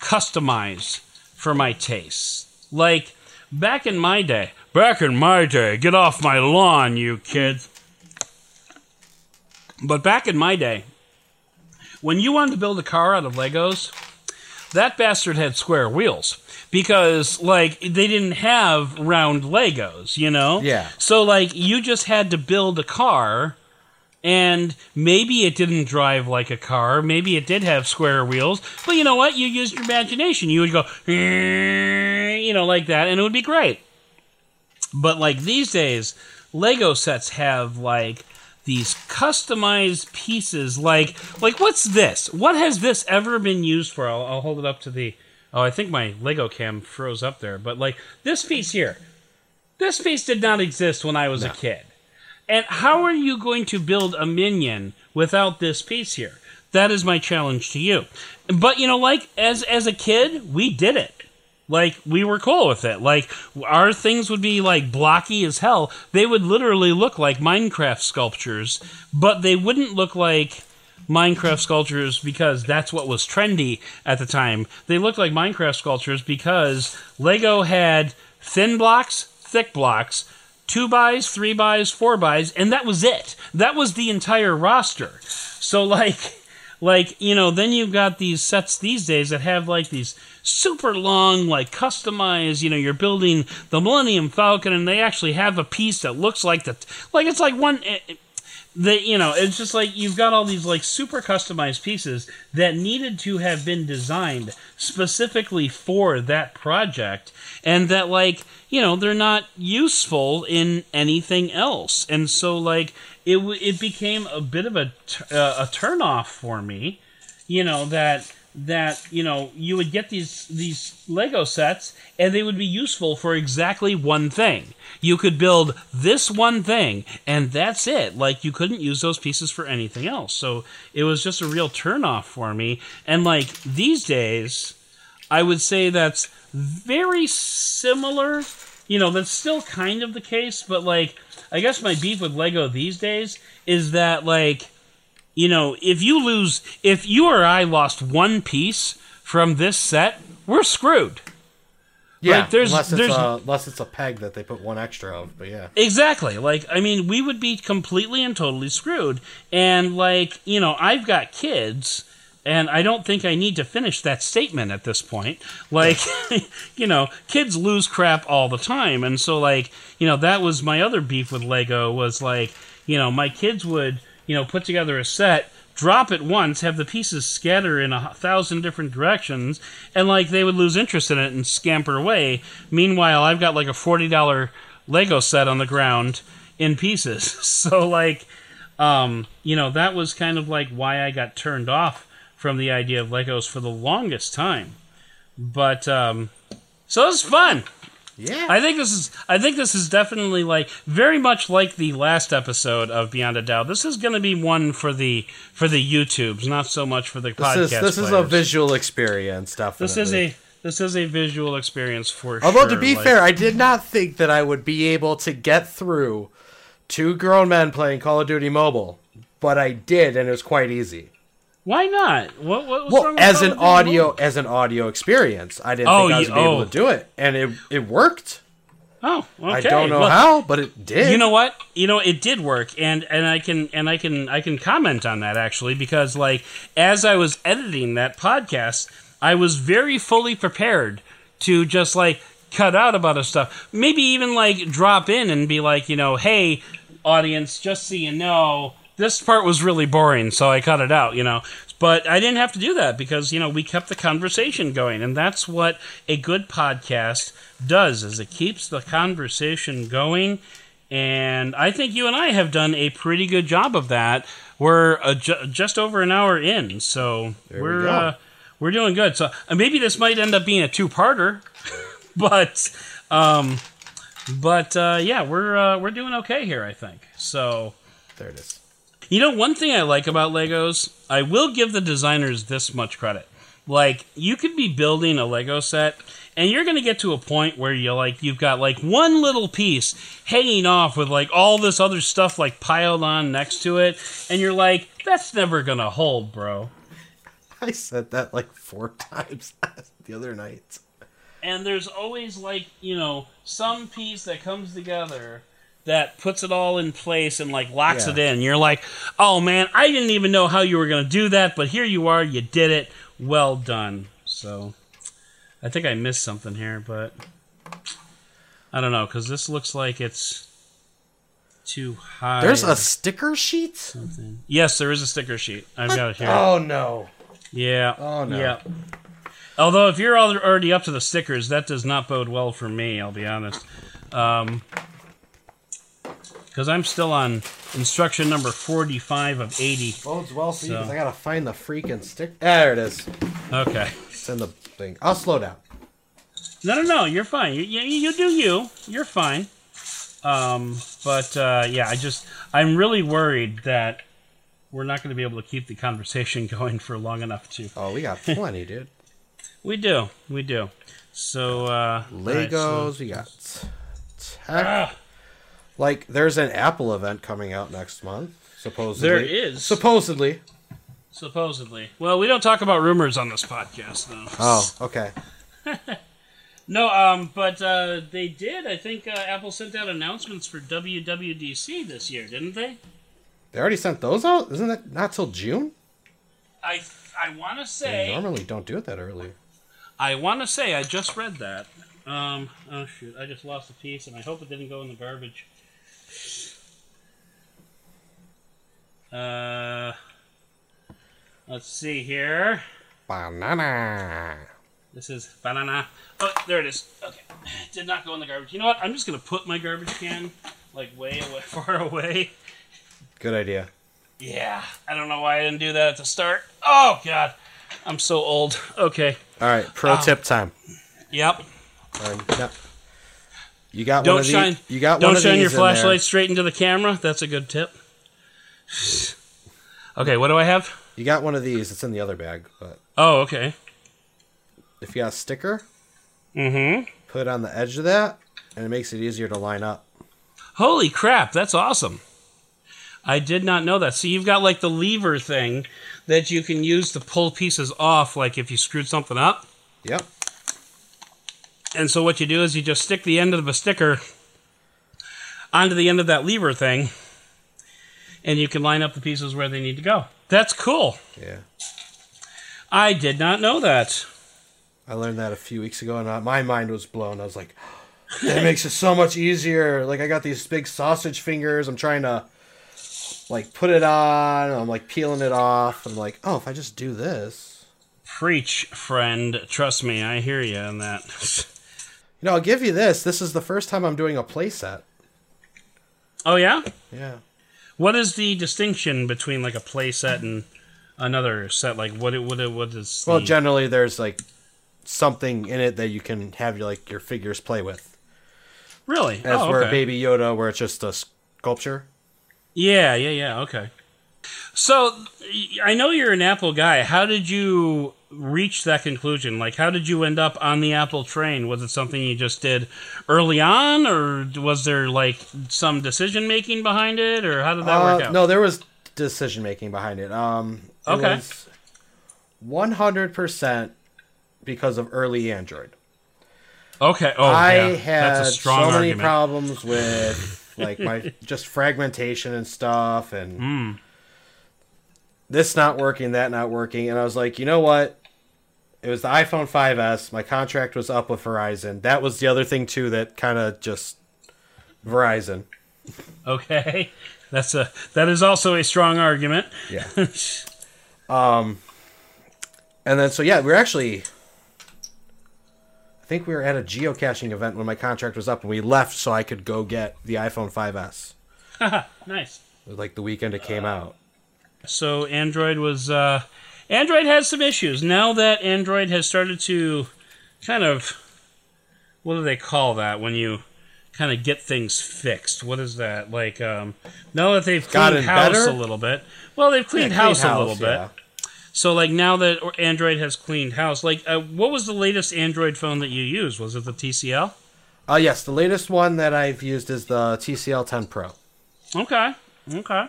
customized for my tastes. Like back in my day, back in my day, get off my lawn, you kids. But back in my day, when you wanted to build a car out of Legos, that bastard had square wheels because like they didn't have round legos you know Yeah. so like you just had to build a car and maybe it didn't drive like a car. Maybe it did have square wheels. But you know what? You used your imagination. You would go you know like that and it would be great. But like these days lego sets have like these customized pieces. Like like what's this? What has this ever been used for? I'll, I'll hold it up to the oh i think my lego cam froze up there. But like this piece here. This piece did not exist when i was a kid and how are you going to build a minion without this piece here that is my challenge to you but you know like as as a kid we did it like we were cool with it. Like our things would be like blocky as hell. They would literally look like Minecraft sculptures, but they wouldn't look like Minecraft sculptures because that's what was trendy at the time. They looked like Minecraft sculptures because Lego had thin blocks, thick blocks, two buys, three buys, four buys, and that was it. That was the entire roster. So *laughs* like like you know then you've got these sets these days that have like these super long like customized you know you're building the millennium falcon and they actually have a piece that looks like the like it's like one eh, eh, you know it's just like you've got all these like super customized pieces that needed to have been designed specifically for that project and that like you know they're not useful in anything else. And so like it it became a bit of a uh, a turn off for me you know that that you know you would get these these lego sets and they would be useful for exactly one thing. You could build this one thing and that's it. Like you couldn't use those pieces for anything else. So it was just a real turn off for me. And like these days i would say that's very similar you know that's still kind of the case but like i guess my beef with lego these days is that like you know, if you lose, if you or I lost one piece from this set, we're screwed. yeah. like, there's- unless it's there's- a, unless it's a peg that they put one extra of, but yeah. Exactly. Like, I mean, we would be completely and totally screwed. And, like, you know, I've got kids, and I don't think I need to finish that statement at this point. Like, *laughs* you know, kids lose crap all the time. And so, like, you know, that was my other beef with Lego was like, you know, my kids would, you know, put together a set. Drop it once, have the pieces scatter in a thousand different directions, and like they would lose interest in it and scamper away. Meanwhile, I've got like a forty dollar Lego set on the ground in pieces. *laughs* So like, um, you know, that was kind of like why I got turned off from the idea of Legos for the longest time. But um, so it was fun. Yeah. I think this is I think this is definitely like very much like the last episode of Beyond a Doubt. This is going to be one for the for the YouTubes, not so much for the this podcast. is this is a visual experience, definitely. This is a this is a visual experience for Although sure. to be like- fair, I did not think that I would be able to get through two grown men playing Call of Duty Mobile, but I did, and it was quite easy. Why not? What, what was wrong Well, as an audio as an audio experience, I didn't Oh, think I was you- gonna able oh. to do it, and it it worked. Oh, okay. I don't know Well, how, but it did. You know what? You know it did work, and and I can and I can I can comment on that actually because like as I was editing that podcast, I was very fully prepared to just like cut out a bunch of stuff. Maybe even like drop in and be like, you know, hey, audience, just so you know, this part was really boring, so I cut it out. You know. But I didn't have to do that because you know we kept the conversation going, and that's what a good podcast does: is it keeps the conversation going. And I think you and I have done a pretty good job of that. We're uh, ju- just over an hour in, so we we're go. uh, we're doing good. So uh, maybe this might end up being a two-parter, *laughs* but um, but uh, yeah, we're uh, we're doing okay here. I think so. there it is. You know, one thing I like about Legos, I will give the designers this much credit. Like, you could be building a Lego set, and you're going to get to a point where you like you've got like one little piece hanging off with like all this other stuff like piled on next to it, and you're like, that's never going to hold, bro. I said that like four *laughs* times *laughs* the other night. and there's always like you know some piece that comes together that puts it all in place and like locks Yeah. it in you're like oh man i didn't even know how you were going to do that but here you are you did it well done so i think i missed something here but i don't know because this looks like it's too high There's a sticker sheet. something. yes there is a sticker sheet i've got it here Oh no! yeah. Oh, no. Yeah. Although if you're al- already up to the stickers, that does not bode well for me. I'll be honest. Um, because I'm still on instruction number 45 of 80. Bodes well for you So- because I gotta find the freaking stick. There it is. Okay. It's in the thing. I'll slow down. No, no, no. You're fine. You, you, you do you. You're fine. Um, but uh, yeah, I just I'm really worried that we're not going to be able to keep the conversation *laughs* going for long enough to. Oh, we got *laughs* plenty, dude. We do. We do. So uh, all right, so- Legos. We got tech. Like, there's an Apple event coming out next month. Supposedly. There is. Supposedly. Supposedly. Well, we don't talk about rumors on this podcast, though. Oh, okay. *laughs* No, um, but uh, they did. I think uh, Apple sent out announcements for WWDC this year, didn't they? They already sent those out. Isn't that not till June? I I want to say. They normally don't do it that early. I want to say I just read that. Um, oh shoot, I just lost a piece, and I hope it didn't go in the garbage. Uh, let's see here. Banana. This is banana. Oh, there it is. Okay, *sighs* did not go in the garbage. You know what? I'm just gonna put my garbage can like way away, *laughs* far away. Good idea. Yeah, I don't know why I didn't do that at the start. Oh god, I'm so old. Okay. All right, pro Oh. tip time. Yep. Um, yeah. You got one Don't of these. shine. You got Don't one of shine your these in there. flashlight straight into the camera. That's a good tip. *laughs* Okay, what do I have? You got one of these. It's in the other bag. But Oh, okay. if you got a sticker, Mm-hmm. put it on the edge of that, and it makes it easier to line up. Holy crap, that's awesome. I did not know that. So you've got like the lever thing that you can use to pull pieces off, like if you screwed something up. Yep. And so what you do is you just stick the end of the sticker onto the end of that lever thing, and you can line up the pieces where they need to go. That's cool. Yeah. I did not know that. I learned that a few weeks ago, and my mind was blown. I was like, *gasps* "That makes it so much easier." Like I got these big sausage fingers. I'm trying to like put it on. I'm like peeling it off. I'm like, "Oh, if I just do this." Preach, friend. Trust me, I hear you on that. *laughs* You know, I'll give you this. This is the first time I'm doing a playset. oh yeah. Yeah. What is the distinction between like a play set and another set? Like what? It, what? It, what is? Well, the- generally there's like something in it that you can have your like your figures play with. really? As oh, where okay. Baby Yoda, where it's just a sculpture. Yeah, yeah, yeah. Okay. So I know you're an Apple guy. How did you reach that conclusion? Like, how did you end up on the Apple train? Was it something you just did early on, or was there like some decision making behind it, or how did that work Uh, out? No, there was decision making behind it. Um, it Okay. was- 100% because of early Android. Okay. Oh, I yeah. had That's a strong so many problems with like my *laughs* just fragmentation and stuff and Hmm. This not working, that not working, and I was like, you know what? It was the iPhone 5s. My contract was up with Verizon. That was the other thing too that kind of just Verizon. Okay. That's a that is also a strong argument. Yeah. *laughs* um, and then so yeah, we are actually. I think we were at a geocaching event when my contract was up, and we left so I could go get the iPhone 5s. *laughs* nice. Like the weekend it came out. So Android was uh, Android has some issues now that Android has started to kind of what do they call that when you kind of get things fixed? What is that like? Um, now that they've cleaned gotten house better? a little bit. Well, they've cleaned Yeah, house clean a little bit. yeah. So like now that Android has cleaned house, like uh, what was the latest Android phone that you used? Was it the TCL? Uh, yes, the latest one that I've used is the TCL 10 Pro, Okay. Okay.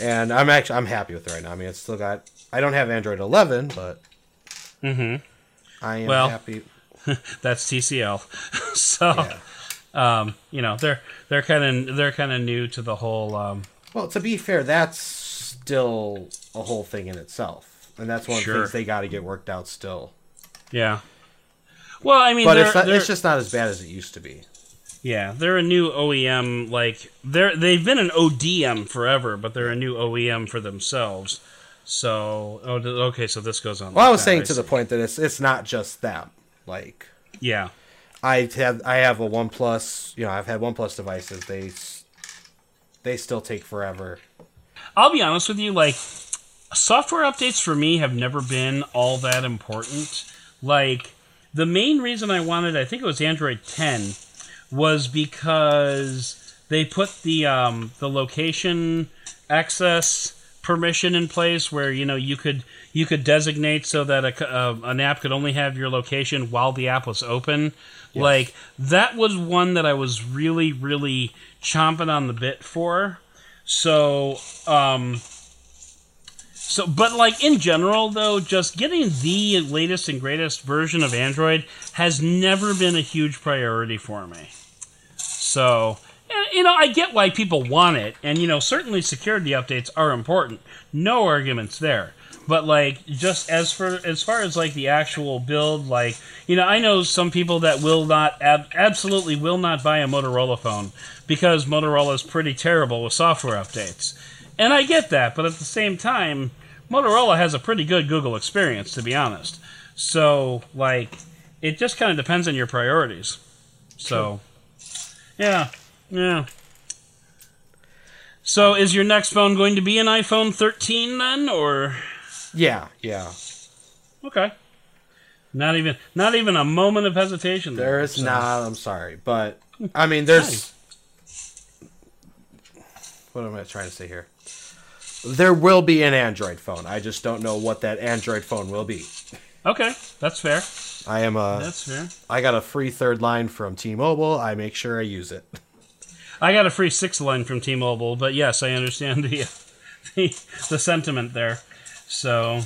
And I'm actually I'm happy with it right now. I mean, it's still got. I don't have Android 11, but Mm-hmm. I am Well, happy. *laughs* That's TCL. *laughs* so, um, you know, they're they're kind of they're kind of new to the whole. Um, Well, to be fair, that's still a whole thing in itself, and that's one of Sure. the things they got to get worked out still. yeah. Well, I mean, But it's not, it's just not as bad as it used to be. Yeah, they're a new OEM. Like they're they've been an ODM forever, but they're a new OEM for themselves. So, oh, okay, so this goes on. Well, I was that, saying I to the point that it's it's not just them. Like yeah, I have I have a OnePlus. You know, I've had OnePlus devices. They they still take forever. I'll be honest with you, like software updates for me have never been all that important. Like the main reason I wanted, I think it was Android 10, was because they put the um, the location access permission in place where you know you could you could designate so that a, uh, an app could only have your location while the app was open. Like that was one that I was really really chomping on the bit for. So, um, so, but like in general, though, just getting the latest and greatest version of Android has never been a huge priority for me. So, eh, you know, I get why people want it, and you know, certainly security updates are important. No arguments there. But like, just as for as far as like the actual build, like you know, I know some people that will not ab- absolutely will not buy a Motorola phone because Motorola is pretty terrible with software updates, and I get that. But at the same time, Motorola has a pretty good Google experience, to be honest. So like, it just kind of depends on your priorities. So, yeah, yeah. So, is your next phone going to be an iPhone 13 then, or Yeah, yeah. okay? Not even, not even a moment of hesitation. There is not. I'm sorry, but I mean, there's. What am I trying to say here? There will be an Android phone. I just don't know what that Android phone will be. Okay, that's fair. I am a. That's fair. I got a free third line from T-Mobile. I make sure I use it. I got a free sixth line from T-Mobile, but yes, I understand the *laughs* the, the sentiment there. So,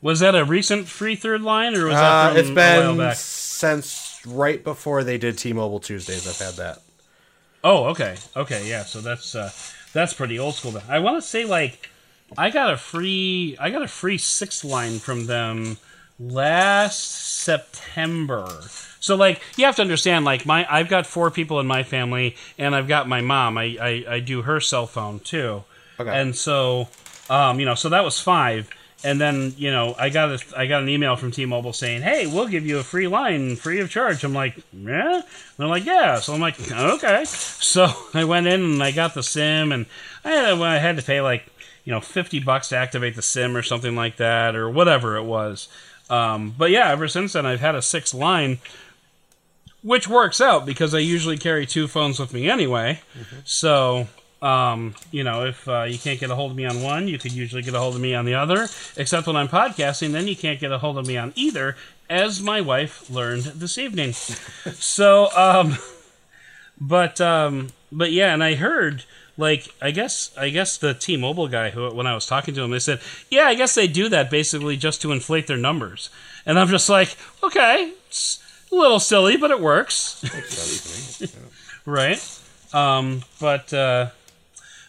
was that a recent free third line, or was that Uh, it's a while been back? since right before they did T-Mobile Tuesdays. I've had that. Oh, okay, okay, yeah. So that's uh, that's pretty old school. Then. I want to say like I got a free I got a free sixth line from them last September. So like you have to understand like my I've got four people in my family and I've got my mom. I I, I do her cell phone too. Okay. And so um, you know, so that was five. And then you know, I got a, I got an email from T-Mobile saying, "Hey, we'll give you a free line, free of charge." I'm like, "Yeah," and they're like, "Yeah." So I'm like, "Okay." So *laughs* I went in and I got the SIM, and I had, I had to pay like you know fifty bucks to activate the SIM or something like that, or whatever it was. Um, but yeah, ever since then, I've had a six line, which works out because I usually carry two phones with me anyway. So, um, you know, if uh, you can't get a hold of me on one, you could usually get a hold of me on the other. Except when I'm podcasting, then you can't get a hold of me on either, as my wife learned this evening. *laughs* so, um, *laughs* but um, but yeah, and I heard like I guess I guess the T-Mobile guy who when I was talking to him, they said, yeah, I guess they do that basically just to inflate their numbers, and I'm just like, okay, it's a little silly, but it works, *laughs* right? Um, but uh,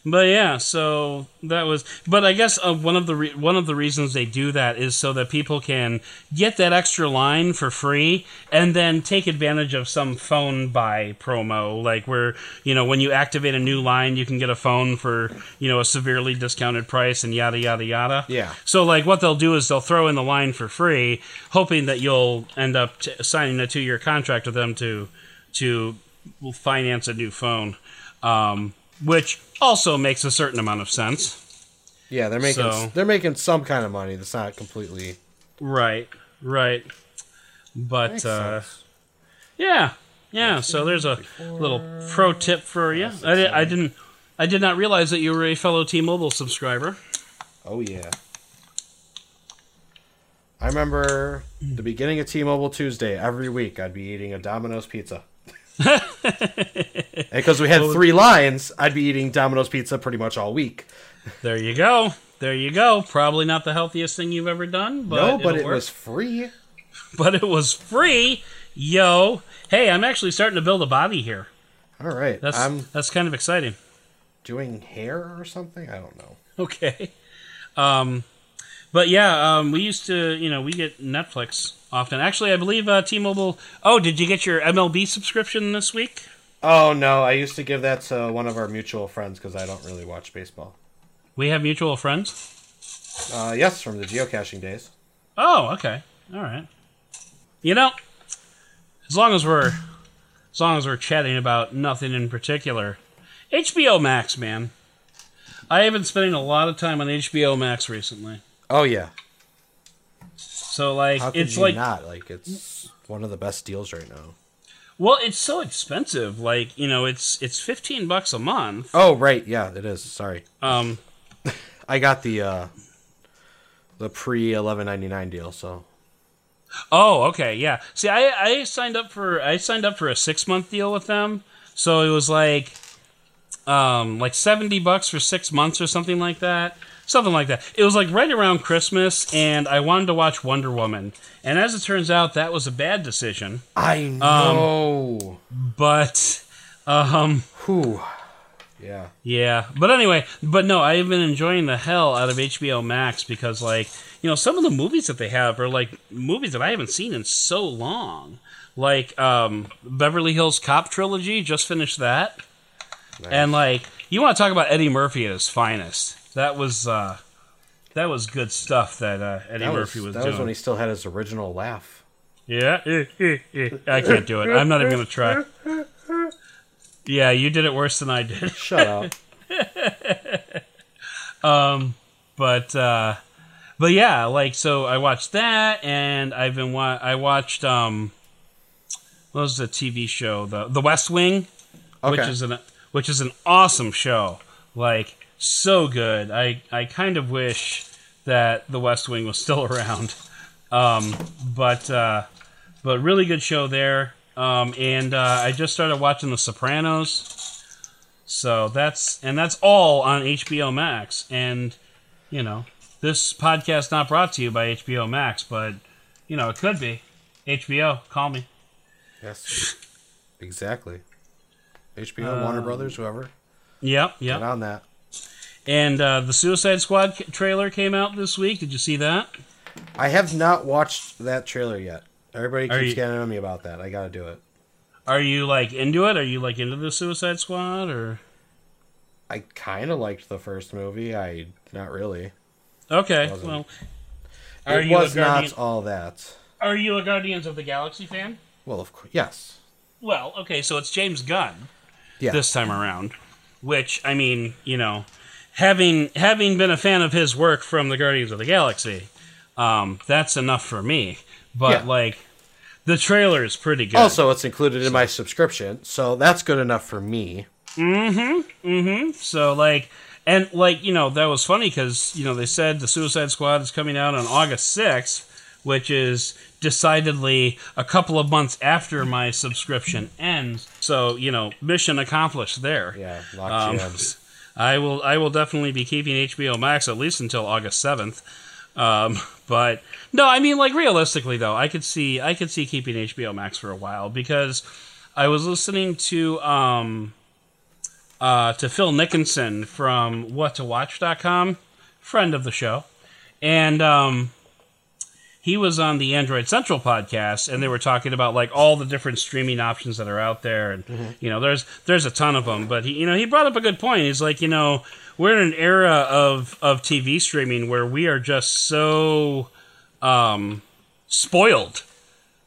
but yeah, so that was. But I guess uh, one of the re- one of the reasons they do that is so that people can get that extra line for free, and then take advantage of some phone buy promo, like where you know when you activate a new line, you can get a phone for you know a severely discounted price, and yada yada yada. Yeah. So like what they'll do is they'll throw in the line for free, hoping that you'll end up t- signing a two year contract with them to to finance a new phone. Um, which also makes a certain amount of sense. Yeah, they're making So- they're making some kind of money that's not completely. Right, right. But uh, yeah, yeah. So there's a little pro tip for you. I, di- I didn't, I did not realize that you were a fellow T-Mobile subscriber. Oh yeah. I remember the beginning of T-Mobile Tuesday. Every week, I'd be eating a Domino's pizza. *laughs* Because we had three lines, I'd be eating Domino's pizza pretty much all week. There you go. There you go. Probably not the healthiest thing you've ever done, but no, but it work. was free. *laughs* but it was free. Yo, hey, I'm actually starting to build a body here. All right, That's I'm that's kind of exciting. doing hair or something. I don't know. Okay. Um, but yeah, um, we used to, you know, we get Netflix often. Actually, I believe uh, T-Mobile. Oh, did you get your MLB subscription this week? Oh no, I used to give that to one of our mutual friends because I don't really watch baseball. We have mutual friends. Uh, yes, from the geocaching days. Oh, okay, all right. You know, as long as we're as long as we're chatting about nothing in particular, HBO Max, man. I have been spending a lot of time on HBO Max recently. Oh yeah, So like, it's like not? Like it's one of the best deals right now. Well, it's so expensive. Like you know, it's it's fifteen bucks a month. Oh right, yeah, it is. Sorry, Um, *laughs* I got the uh, the pre eleven ninety nine deal. So oh, okay, yeah. See, I I signed up for I signed up for a six month deal with them, so it was like, um, like seventy bucks for six months or something like that. Something like that. It was like right around Christmas, and I wanted to watch Wonder Woman. And as it turns out, that was a bad decision. I know. But, um, Whew. Yeah. Yeah, but anyway, but no, I've been enjoying the hell out of HBO Max because, like, you know, some of the movies that they have are like movies that I haven't seen in so long. Like um, Beverly Hills Cop trilogy, just finished that, and like, you want to talk about Eddie Murphy at his finest? That was uh, that was good stuff that uh, Eddie That Murphy was that doing. was when he still had his original laugh. Yeah, eh, eh, eh. I can't do it. I'm not even gonna try. Yeah, you did it worse than I did. *laughs* Shut up. *laughs* but uh but yeah like so i watched that and i've been wa- i watched um what was the tv show the the west wing which is an which is an awesome show like so good i i kind of wish that the west wing was still *laughs* around um but uh but really good show there um and uh i just started watching the sopranos so that's and that's all on HBO Max. And you know, this podcast not brought to you by HBO Max, but you know, it could be. HBO, call me. Yes. Exactly. HBO, Warner Brothers, whoever. Yep, Get yep. on that. And uh, the Suicide Squad trailer came out this week. Did you see that? I have not watched that trailer yet. Everybody Are keeps you- getting on me about that. I got to do it. Are you like into it? Are you like into the Suicide Squad or? I kind of liked the first movie. I not really. Okay, Wasn't. well, are it you was a Guardian- not all that. Are you a Guardians of the Galaxy fan? Well, of course, yes. Well, okay, so it's James Gunn. Yeah. this time around. Which I mean, you know, having having been a fan of his work from the Guardians of the Galaxy, um, that's enough for me. But Yeah. like, the trailer is pretty good. Also, it's included in my subscription, so that's good enough for me. Mm-hmm. Mm-hmm. So like, and like you know, that was funny because you know they said the Suicide Squad is coming out on August sixth, which is decidedly a couple of months after my subscription ends. So you know, mission accomplished there. Yeah, lock Um. I will. I will definitely be keeping HBO Max at least until August seventh. Um, *laughs* but no, I mean, like realistically though, I could see I could see keeping HBO Max for a while because I was listening to um, uh, to Phil Nickinson from WhatToWatch.com, friend of the show, and um, he was on the Android Central podcast, and they were talking about like all the different streaming options that are out there, and you know, there's there's a ton of them. But he, you know, he brought up a good point. He's like, you know, we're in an era of of TV streaming where we are just so um, spoiled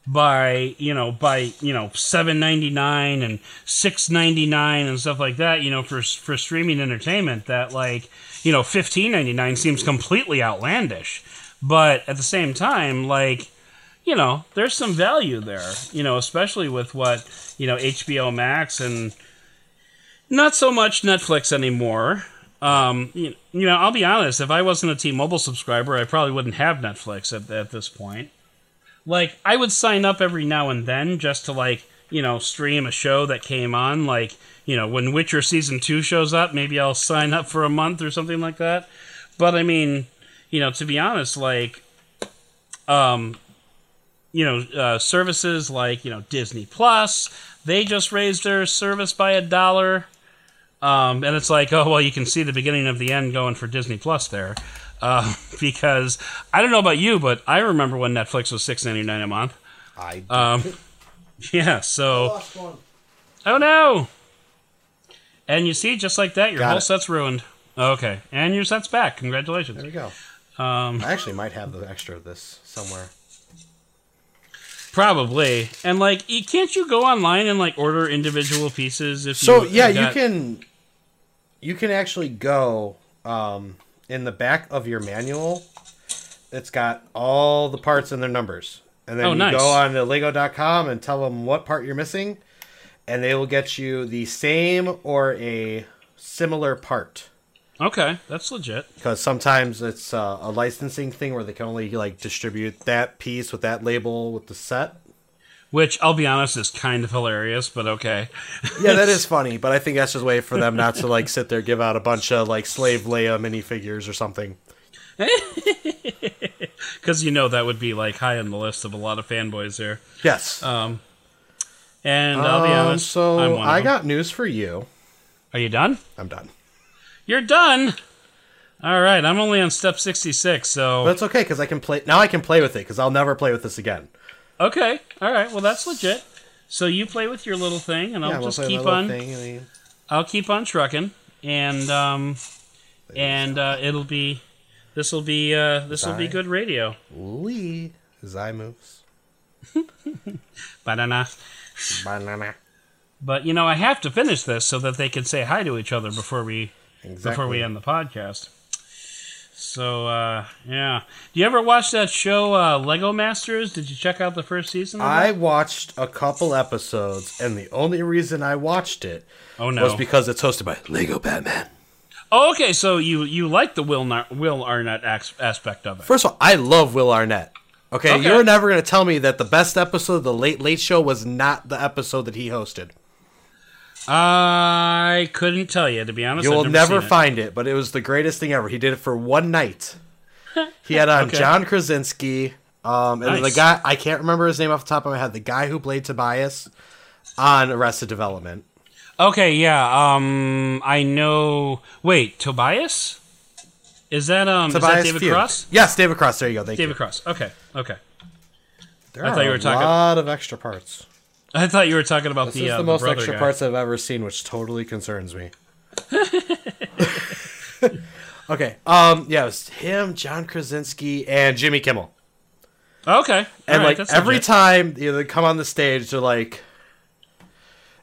by you know by you know seven ninety nine and six ninety nine and stuff like that. You know, for for streaming entertainment, that like you know fifteen ninety nine seems completely outlandish. But at the same time, like you know, there's some value there. You know, especially with what you know HBO Max and not so much Netflix anymore. Um, you, you know, I'll be honest. If I wasn't a T-Mobile subscriber, I probably wouldn't have Netflix at, at this point. Like, I would sign up every now and then just to like, you know, stream a show that came on. Like, you know, when Witcher season two shows up, maybe I'll sign up for a month or something like that. But I mean, you know, to be honest, like, um, you know, uh, services like you know Disney Plus, they just raised their service by a dollar. Um, and it's like, oh well, you can see the beginning of the end going for Disney Plus there, uh, *laughs* because I don't know about you, but I remember when Netflix was six ninety nine a month. I Um, *laughs* *laughs* yeah, so lost one. oh no, and you see, just like that, your Got whole it. set's ruined. Okay, and your set's back. Congratulations. There we go. Um, I actually might have the extra of this somewhere. probably, and like, can't you go online and like order individual pieces? If So you yeah, you got- can you can actually go um, in the back of your manual. It's got all the parts and their numbers, and then Oh, you nice. go on to Lego.com and tell them what part you're missing, and they will get you the same or a similar part. Okay, that's legit. Because sometimes it's uh, a licensing thing where they can only like distribute that piece with that label with the set. Which I'll be honest is kind of hilarious, but okay. Yeah, that is *laughs* funny, but I think that's just a way for them not to like sit there give out a bunch of like slave Leia minifigures or something. *laughs* Because you know that would be like high on the list of a lot of fanboys there. Yes. Um, and I'll be Um, honest, so I'm one of I got news for you. Are you done? I'm done. You're done. All right, I'm only on step 66, so that's okay because I can play now. I can play with it because I'll never play with this again. okay. All right, well that's legit. So you play with your little thing, and I'll yeah, we'll just play keep my little on. Thing and then- I'll keep on trucking, and um, and uh, it'll be this will be uh, this will be Bye. good radio. Lee, his eye moves. *laughs* Banana. Banana. But you know, I have to finish this so that they can say hi to each other before we Exactly. before we end the podcast. So uh, yeah, do you ever watch that show uh, Lego Masters? Did you check out the first season? I watched a couple episodes, and the only reason I watched it oh no. was because it's hosted by Lego Batman. oh, okay, so you you like the Will Nar- Will Arnett ax- aspect of it? First of all, I love Will Arnett. Okay, Okay. you're never going to tell me that the best episode of the Late Late Show was not the episode that he hosted. I couldn't tell you to be honest. You will never never seen it. find it, but it was the greatest thing ever. He did it for one night. He had on *laughs* Okay. John Krasinski, um, and the guy I can't remember his name off the top of my head. The guy who played Tobias on Arrested Development. Okay, yeah. Um, I know. Wait, Tobias? Is that um? Tobias is that David. Cross? Yes, David Cross. There you go. Thank you. David you. Cross. Okay, okay. There I are thought you were talking. a lot of extra parts. I thought you were talking about This the is uh, the most extra guy. parts I've ever seen, which totally concerns me. *laughs* okay. Um. Yeah, it was him, John Krasinski, and Jimmy Kimmel. Okay, and All right, like every legit. time you know, they come on the stage, they're like,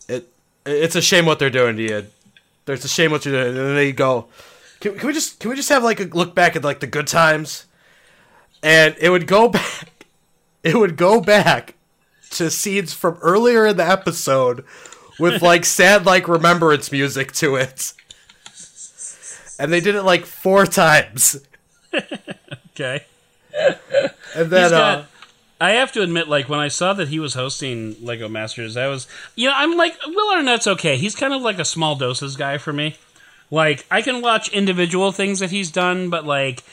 "It, it's a shame what they're doing to you. There's a shame what you're doing." And then they go, "Can, can we just can we just have like a look back at like the good times?" And it would go *laughs* back, it would go back to scenes from earlier in the episode with like *laughs* sad like remembrance music to it. And they did it like four times. *laughs* Okay. and then got. uh, I have to admit, like when I saw that he was hosting Lego Masters, I was, you know, I'm like, Will Arnett's okay. He's kind of like a small doses guy for me. Like I can watch individual things that he's done, but like,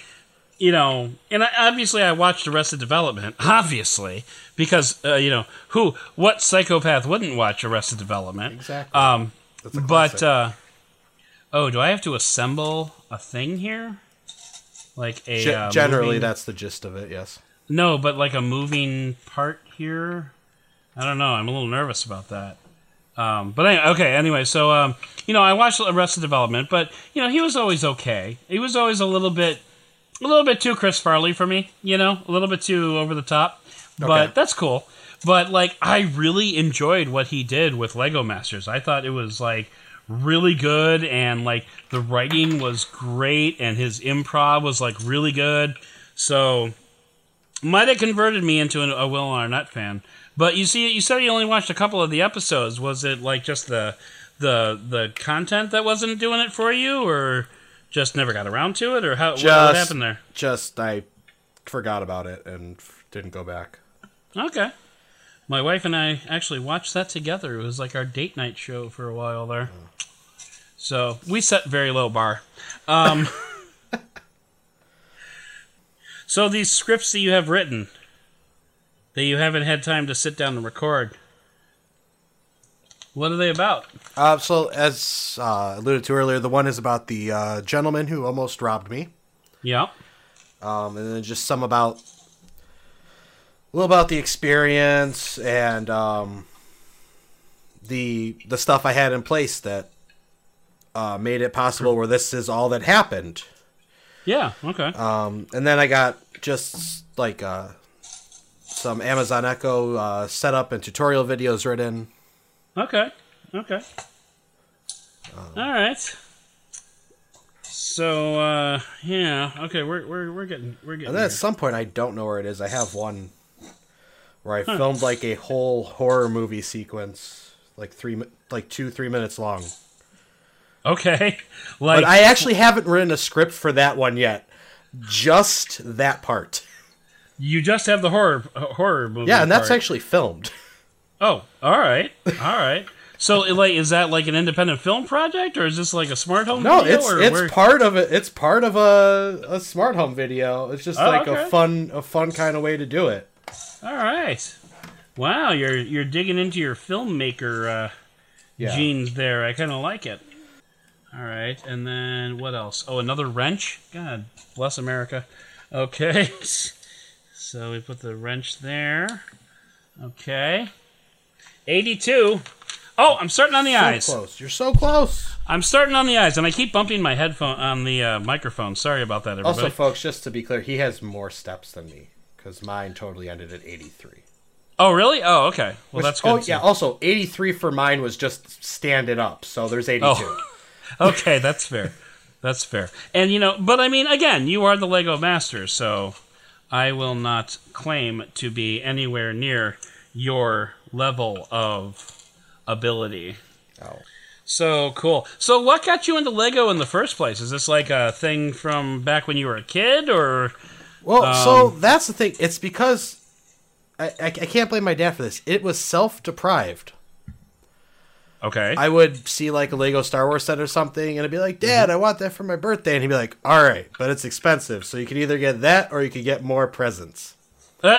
you know, and I, obviously I watched Arrested Development, *laughs* obviously, because uh, you know who, what psychopath wouldn't watch Arrested Development? Exactly. Um, but uh, oh, do I have to assemble a thing here? Like a uh, generally, moving- that's the gist of it. Yes. no, but like a moving part here. I don't know. I'm a little nervous about that. Um, but anyway, okay. Anyway, so um, you know, I watched Arrested Development, but you know, he was always okay. He was always a little bit, a little bit too Chris Farley for me. You know, a little bit too over the top. But Okay. that's cool. But like, I really enjoyed what he did with Lego Masters. I thought it was like really good, and like the writing was great, and his improv was like really good. So might have converted me into an, a Will and Arnett fan. But you see, you said you only watched a couple of the episodes. Was it like just the the the content that wasn't doing it for you, or just never got around to it, or how what, what happened there? Just I forgot about it and didn't go back. Okay. My wife and I actually watched that together. It was like our date night show for a while there. So we set very low bar. Um, *laughs* so these scripts that you have written that you haven't had time to sit down and record, what are they about? Uh, so as uh, alluded to earlier, the one is about the uh, gentleman who almost robbed me, Yeah. um, and then just some about a little about the experience and um, the the stuff I had in place that uh, made it possible where this is all that happened. Yeah. Okay. Um, and then I got just like uh, some Amazon Echo uh, setup and tutorial videos written. Okay. Okay. All right. So uh, yeah. Okay. We're we're we're getting we're getting. And then there. at some point, I don't know where it is. I have one where I filmed like a whole horror movie sequence, like three, like two, three minutes long. Okay. *laughs* Like But I actually haven't written a script for that one yet. Just that part. you just have the horror horror movie. Yeah, and that's actually filmed. *laughs* Oh, all right. All right. So like is that like an independent film project or is this like a smart home No, video it's it's where- part of it. It's part of a a smart home video. It's just Oh, like okay. a fun a fun kind of way to do it. All right. Wow, you're you're digging into your filmmaker uh Yeah. genes there. I kind of like it. All right, and then what else? Oh, another wrench. God bless America. Okay, *laughs* so we put the wrench there. Okay, eighty-two. Oh, I'm starting on the So eyes. close. You're so close. I'm starting on the eyes, and I keep bumping my headphone on the uh, microphone. Sorry about that, everybody. Also, folks, just to be clear, he has more steps than me because mine totally ended at 83. oh, really? Oh, okay. Well, Which- that's good. Oh, too. yeah. Also, 83 for mine was just stand it up. So there's 82. Oh. *laughs* okay, that's fair. That's fair. And you know, but I mean, again, you are the Lego master, so I will not claim to be anywhere near your level of ability. Oh. So cool. So what got you into Lego in the first place? Is this like a thing from back when you were a kid, or Well, so Um, that's the thing. It's because I, I, I can't blame my dad for this. It was self deprived. okay? I would see like a Lego Star Wars set or something, and I'd be like, Mm-hmm. Dad, I want that for my birthday. And he'd be like, All right, but it's expensive. So you can either get that or you could get more presents. Uh,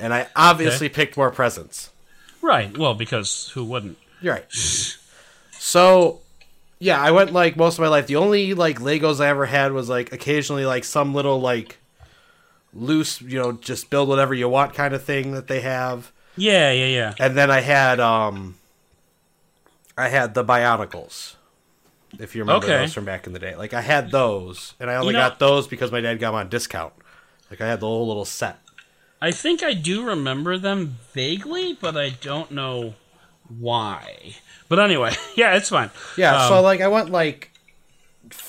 And I obviously picked more presents. Right. Well, because who wouldn't? You're right. So, yeah, I went like most of my life. The only like Legos I ever had was like occasionally like some little like loose, you know, just build whatever you want kind of thing that they have. Yeah, yeah, yeah. And then I had um I had the Bionicles. If you remember Okay. those from back in the day. Like I had those and I only You know- got those because my dad got them on discount. Like I had the whole little set. I think I do remember them vaguely, but I don't know why. But anyway, *laughs* yeah, it's fine. Yeah, Um, so like I went like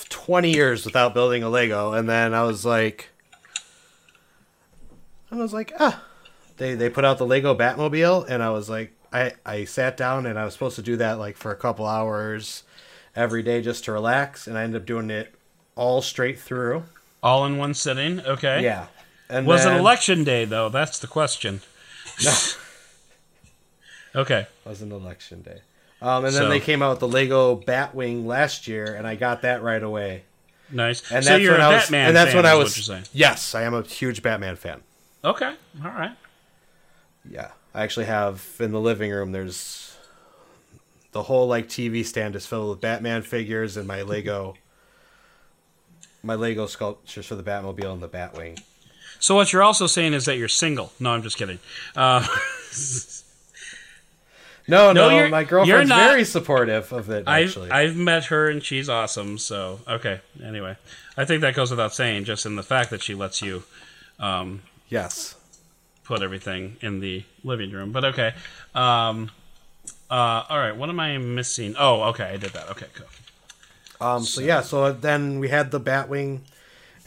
20 years without building a Lego and then I was like I was like, ah. They they put out the Lego Batmobile and I was like I I sat down and I was supposed to do that like for a couple hours every day just to relax and I ended up doing it all straight through. all in one sitting. Okay. Yeah. And Was then, it election day though? That's the question. *laughs* No, Okay. was an election day. Um, and then So- they came out with the Lego Batwing last year, and I got that right away. Nice. And so that's you're when a I was, Batman and that's fan when I was. what you're saying. Yes, I am a huge Batman fan. Okay. All right. Yeah, I actually have in the living room. There's the whole like TV stand is filled with Batman figures and my Lego, my Lego sculptures for the Batmobile and the Batwing. So what you're also saying is that you're single. No, I'm just kidding. Uh, *laughs* No, No, no, my girlfriend's not- very supportive of it. I've Actually, I've met her and she's awesome. So okay. Anyway, I think that goes without saying, just in the fact that she lets you um, yes. put everything in the living room. But okay. Um, uh, all right. What am I missing? Oh, okay. I did that. Okay. Cool. Um, so yeah, so then we had the Batwing,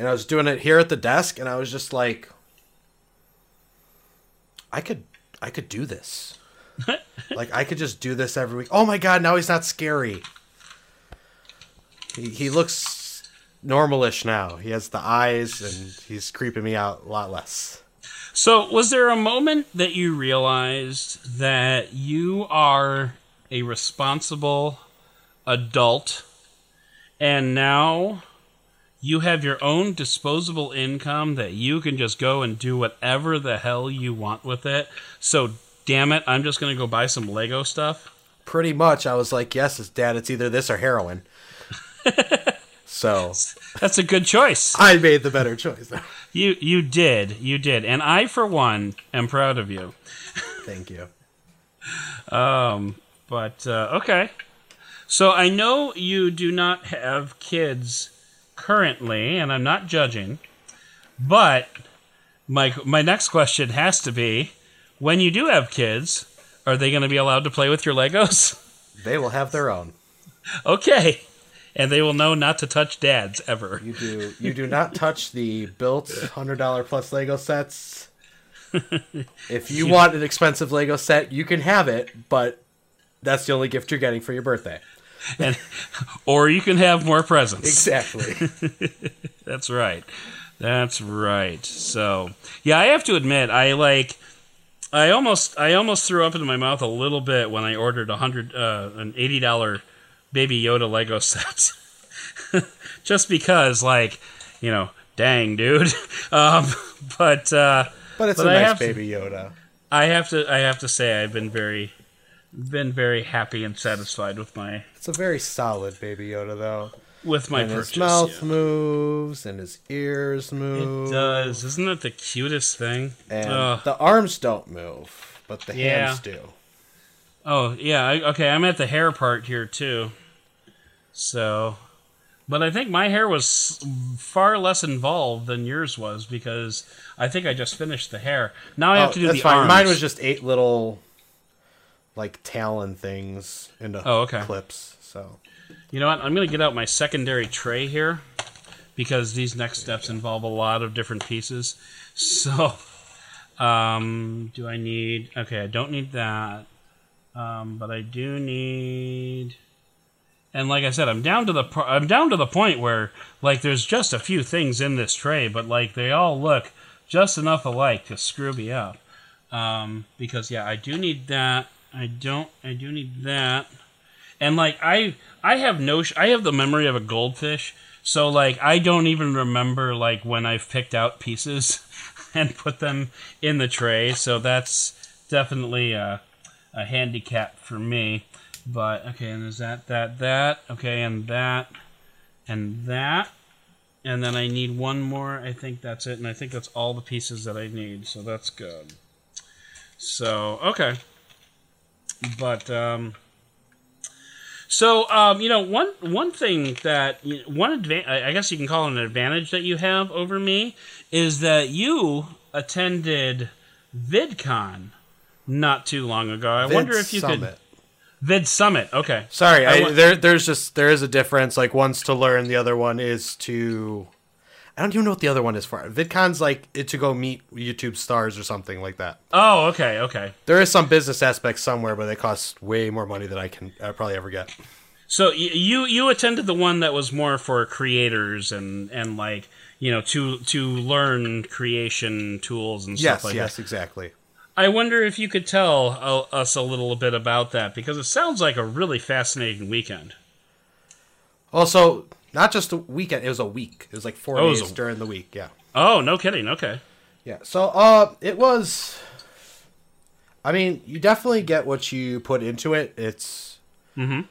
and I was doing it here at the desk, and I was just like, I could, I could do this. *laughs* like I could just do this every week. Oh my god, now he's not scary. He he looks normalish now. He has the eyes, and he's creeping me out a lot less. So, was there a moment that you realized that you are a responsible adult and now you have your own disposable income that you can just go and do whatever the hell you want with it? So, damn it, I'm just going to go buy some Lego stuff? Pretty much, I was like, yes, it's dad. It's either this or heroin. *laughs* so That's a good choice. I made the better choice. You you did. You did. And I for one am proud of you. Thank you. *laughs* Um, but uh, okay. So I know you do not have kids currently, and I'm not judging. But my my next question has to be: When you do have kids, are they going to be allowed to play with your Legos? *laughs* They will have their own. okay, and they will know not to touch Dad's ever. You do you do not touch the built hundred dollar plus Lego sets. *laughs* If you want an expensive Lego set, you can have it, but that's the only gift you're getting for your birthday. *laughs* And, or you can have more presents. Exactly. *laughs* That's right. That's right. So, yeah, I have to admit, I like, I almost, I almost threw up into my mouth a little bit when I ordered a hundred, uh, an eighty dollar Baby Yoda Lego *laughs* set, just because, like, you know, dang, dude. Um, but, uh, but it's But a I nice have to- baby Yoda. I have to, I have to say, I've been very, been very happy and satisfied with my, It's a very solid baby Yoda though. with my and purchase. his mouth yeah. moves and his ears move. It does. Isn't that the cutest thing? And Ugh. the arms don't move, but the Yeah. hands do. Oh yeah, I, okay. I'm at the hair part here too. So, but I think my hair was far less involved than yours was because I think I just finished the hair. Now I have Oh, to do the fine. arms. Mine was just eight little like talon things into Oh, okay. clips. So You know what? I'm gonna get out my secondary tray here because these next steps involve a lot of different pieces. So, um, do I need? Okay, I don't need that, um, but I do need. And like I said, I'm down to the I'm down to the point where like there's just a few things in this tray, but like they all look just enough alike to screw me up. Um, because yeah, I do need that. I don't. I do need that and like I I have no I have the memory of a goldfish, so like I don't even remember like when I've picked out pieces *laughs* and put them in the tray. So that's definitely a, a handicap for me. But okay, and there's that that that okay, and that and that. And then I need one more. I think that's it. And I think that's all the pieces that I need. So that's good. So, okay. But, um, so um, you know one one thing that one adva- I guess you can call it an advantage that you have over me is that you attended VidCon not too long ago. I wonder if you could Summit. Vid Summit. Okay, Sorry, I I, there there's just there is a difference. Like one's to learn, the other one is to. I don't even know what the other one is for. VidCon's like it to go meet YouTube stars or something like that. Oh, okay, okay. There is some business aspect somewhere, but they cost way more money than I can uh, probably ever get. So you you attended the one that was more for creators and and like you know to to learn creation tools and Yes, stuff like that. yes, that. exactly. I wonder if you could tell uh, us a little bit about that because it sounds like a really fascinating weekend. Also, not just a weekend; it was a week. It was like four Oh, days a- during the week. Yeah, Oh, no kidding. Okay. yeah. So, uh, it was. I mean, you definitely get what you put into it. It's Mhm.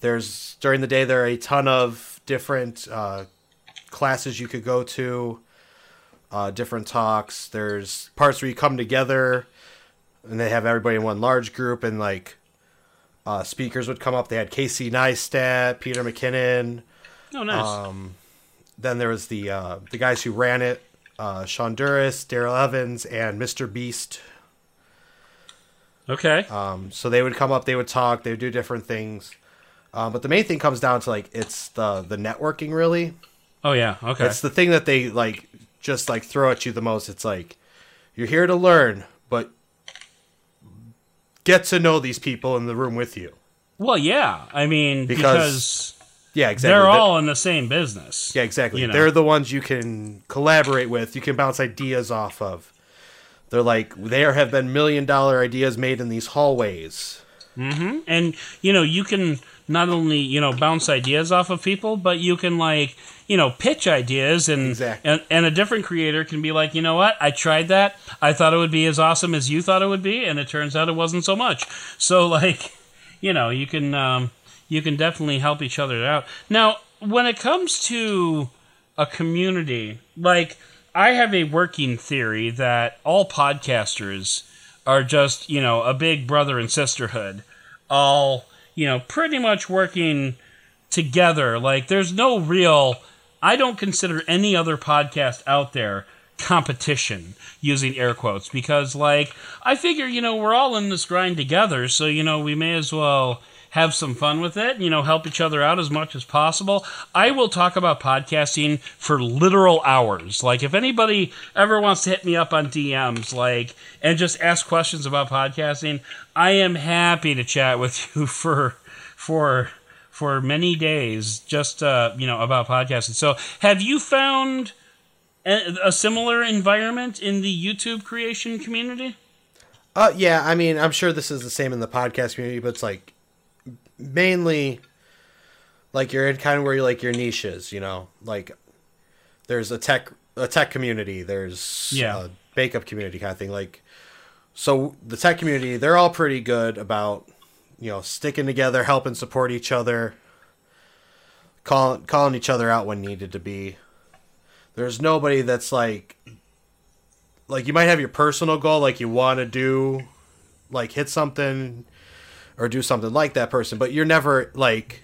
there's during the day there are a ton of different uh, classes you could go to, uh, different talks. There's parts where you come together, and they have everybody in one large group, and like uh, speakers would come up. They had Casey Neistat, Peter McKinnon. Oh, nice. Um, then there was the uh, the guys who ran it, uh, Sean Duras, Derral Eves, and Mr. Beast. okay. Um, so they would come up, they would talk, they would do different things. Um, but the main thing comes down to like it's the the networking really. oh, yeah. Okay. It's the thing that they like just like throw at you the most. It's like you're here to learn, but get to know these people in the room with you. well, yeah. I mean, Because because, Yeah, exactly. they're The- all in the same business. Yeah, exactly. you know. They're the ones you can collaborate with. You can bounce ideas off of. They're like there have been million dollar ideas made in these hallways. and you know you can not only you know bounce ideas off of people but you can like you know pitch ideas and Exactly. and, and a different creator can be like you know what i tried that i thought it would be as awesome as you thought it would be and it turns out it wasn't so much so *laughs* like you know you can um, you can definitely help each other out. Now when it comes to a community like i have a working theory that all podcasters are just you know a big brother and sisterhood all you know pretty much working together. Like there's no real i don't consider any other podcast out there competition using air quotes because like i figure you know we're all in this grind together so you know we may as well have some fun with it you know help each other out as much as possible. I will talk about podcasting for literal hours. Like if anybody ever wants to hit me up on dms like and just ask questions about podcasting i am happy to chat with *laughs* you for for for many days just uh you know about podcasting. So have you found a, similar environment in the youtube creation community? Uh yeah, I mean, I'm sure this is the same in the podcast community, but it's like mainly like you're in kind of where you like your niches, you know. Like there's a tech a tech community, there's Yeah. a bake up community kind of thing. Like so the tech community, they're all pretty good about you know sticking together, helping support each other, calling calling each other out when needed to be. There's nobody that's like like you might have your personal goal, like you want to do like hit something or do something like that person, but you're never like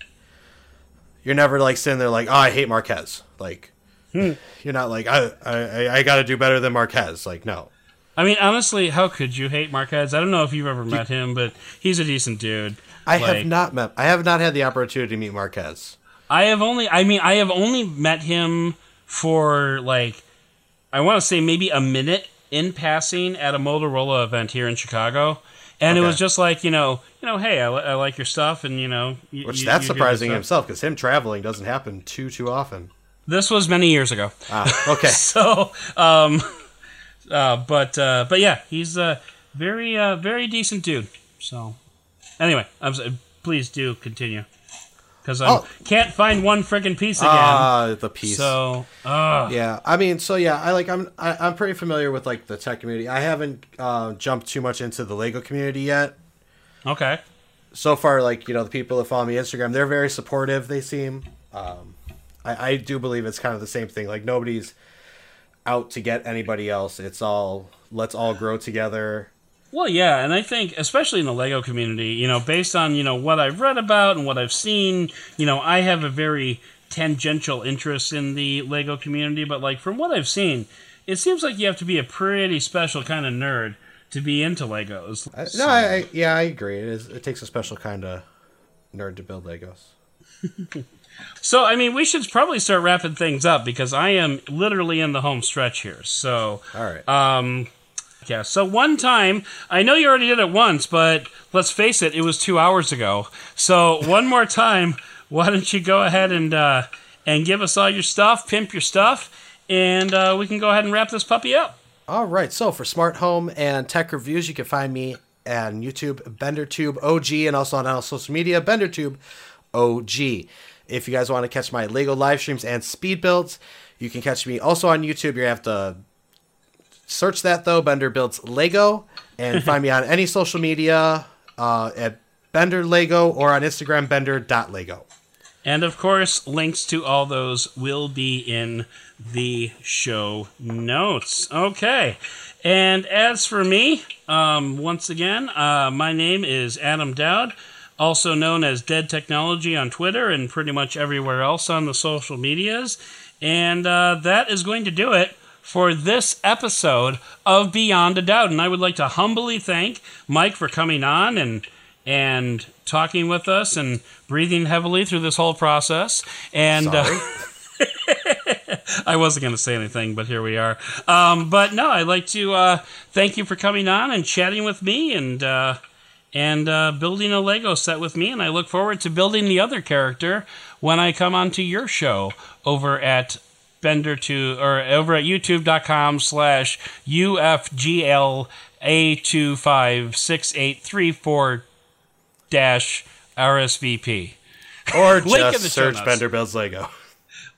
you're never like sitting there like, oh, I hate Marques. Like hmm. you're not like I I, I got to do better than Marques. Like no, i mean honestly how could you hate Marques i don't know if you've ever met him but he's a decent dude I Like- have not met. I have not had the opportunity to meet Marques. I have only I mean I have only met him for like I want to say maybe a minute in passing at a Motorola event here in Chicago. And it was just like, you know, you know, hey, I, li- I like your stuff and you know, Which you- that's surprising himself because him traveling doesn't happen too too often. This was many years ago. Ah, okay. *laughs* So, um uh but uh but yeah, he's a very uh very decent dude. So, anyway, I'm please do continue. Cuz I Oh. can't find one friggin' piece again. Ah, the piece. So, uh, Yeah, I mean, so yeah, I like I'm I, I'm pretty familiar with like the tech community. I haven't uh, jumped too much into the Lego community yet. okay. So far, like you know, the people that follow me Instagram, they're very supportive. They seem. Um, I, I do believe it's kind of the same thing. Like nobody's out to get anybody else. It's all let's all grow together. Well, yeah, and I think especially in the Lego community, you know, based on you know what I've read about and what I've seen, you know, I have a very tangential interest in the Lego community, but like from what I've seen, it seems like you have to be a pretty special kind of nerd to be into Legos. I, no, I, I yeah, I agree. It is. It takes a special kind of nerd to build Legos. *laughs* So, I mean, we should probably start wrapping things up because I am literally in the home stretch here. So, All right. Um, yeah. So one time, I know you already did it once, but let's face it, it was two hours ago. So *laughs* one more time, why don't you go ahead and uh, and give us all your stuff, pimp your stuff, and uh, we can go ahead and wrap this puppy up. All right. So for smart home and tech reviews, you can find me on YouTube, BenderTube OG, and also on all social media, BenderTube OG. If you guys want to catch my Lego live streams and speed builds, you can catch me also on YouTube. You're gonna have to search that though, Bender Builds Lego, and find me on any social media uh, at Bender Lego or on Instagram, Bender.lego. And of course, links to all those will be in the show notes. Okay. And as for me, um, once again, uh, my name is Adam Doud, also known as Dead Technology on Twitter and pretty much everywhere else on the social medias. And uh, that is going to do it for this episode of Beyond a Doubt. And I would like to humbly thank Mike for coming on and and talking with us and breathing heavily through this whole process. And uh, *laughs* I wasn't going to say anything, but here we are. Um, but no, I'd like to uh, thank you for coming on and chatting with me and uh, and uh, building a Lego set with me. And I look forward to building the other character when I come onto your show over at Bender to or over at youtube.com slash UFGL A256834 dash RSVP. Or *laughs* Link in just search. Bender Builds Lego.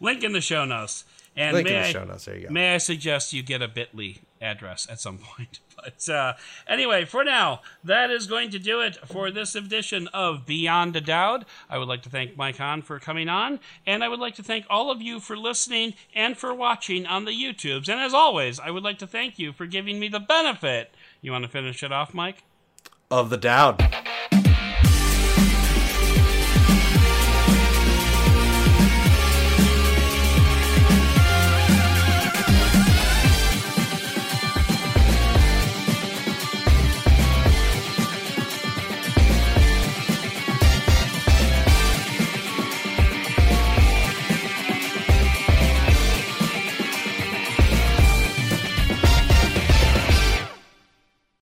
Link in the show notes. And Link may in the I, show notes. There you go. May I suggest you get a bit.ly address at some point? But uh, anyway, for now, that is going to do it for this edition of Beyond a Doubt. I would like to thank Mike Hahn for coming on, and I would like to thank all of you for listening and for watching on the YouTubes. And as always, I would like to thank you for giving me the benefit. You want to finish it off, Mike? Of the Doud.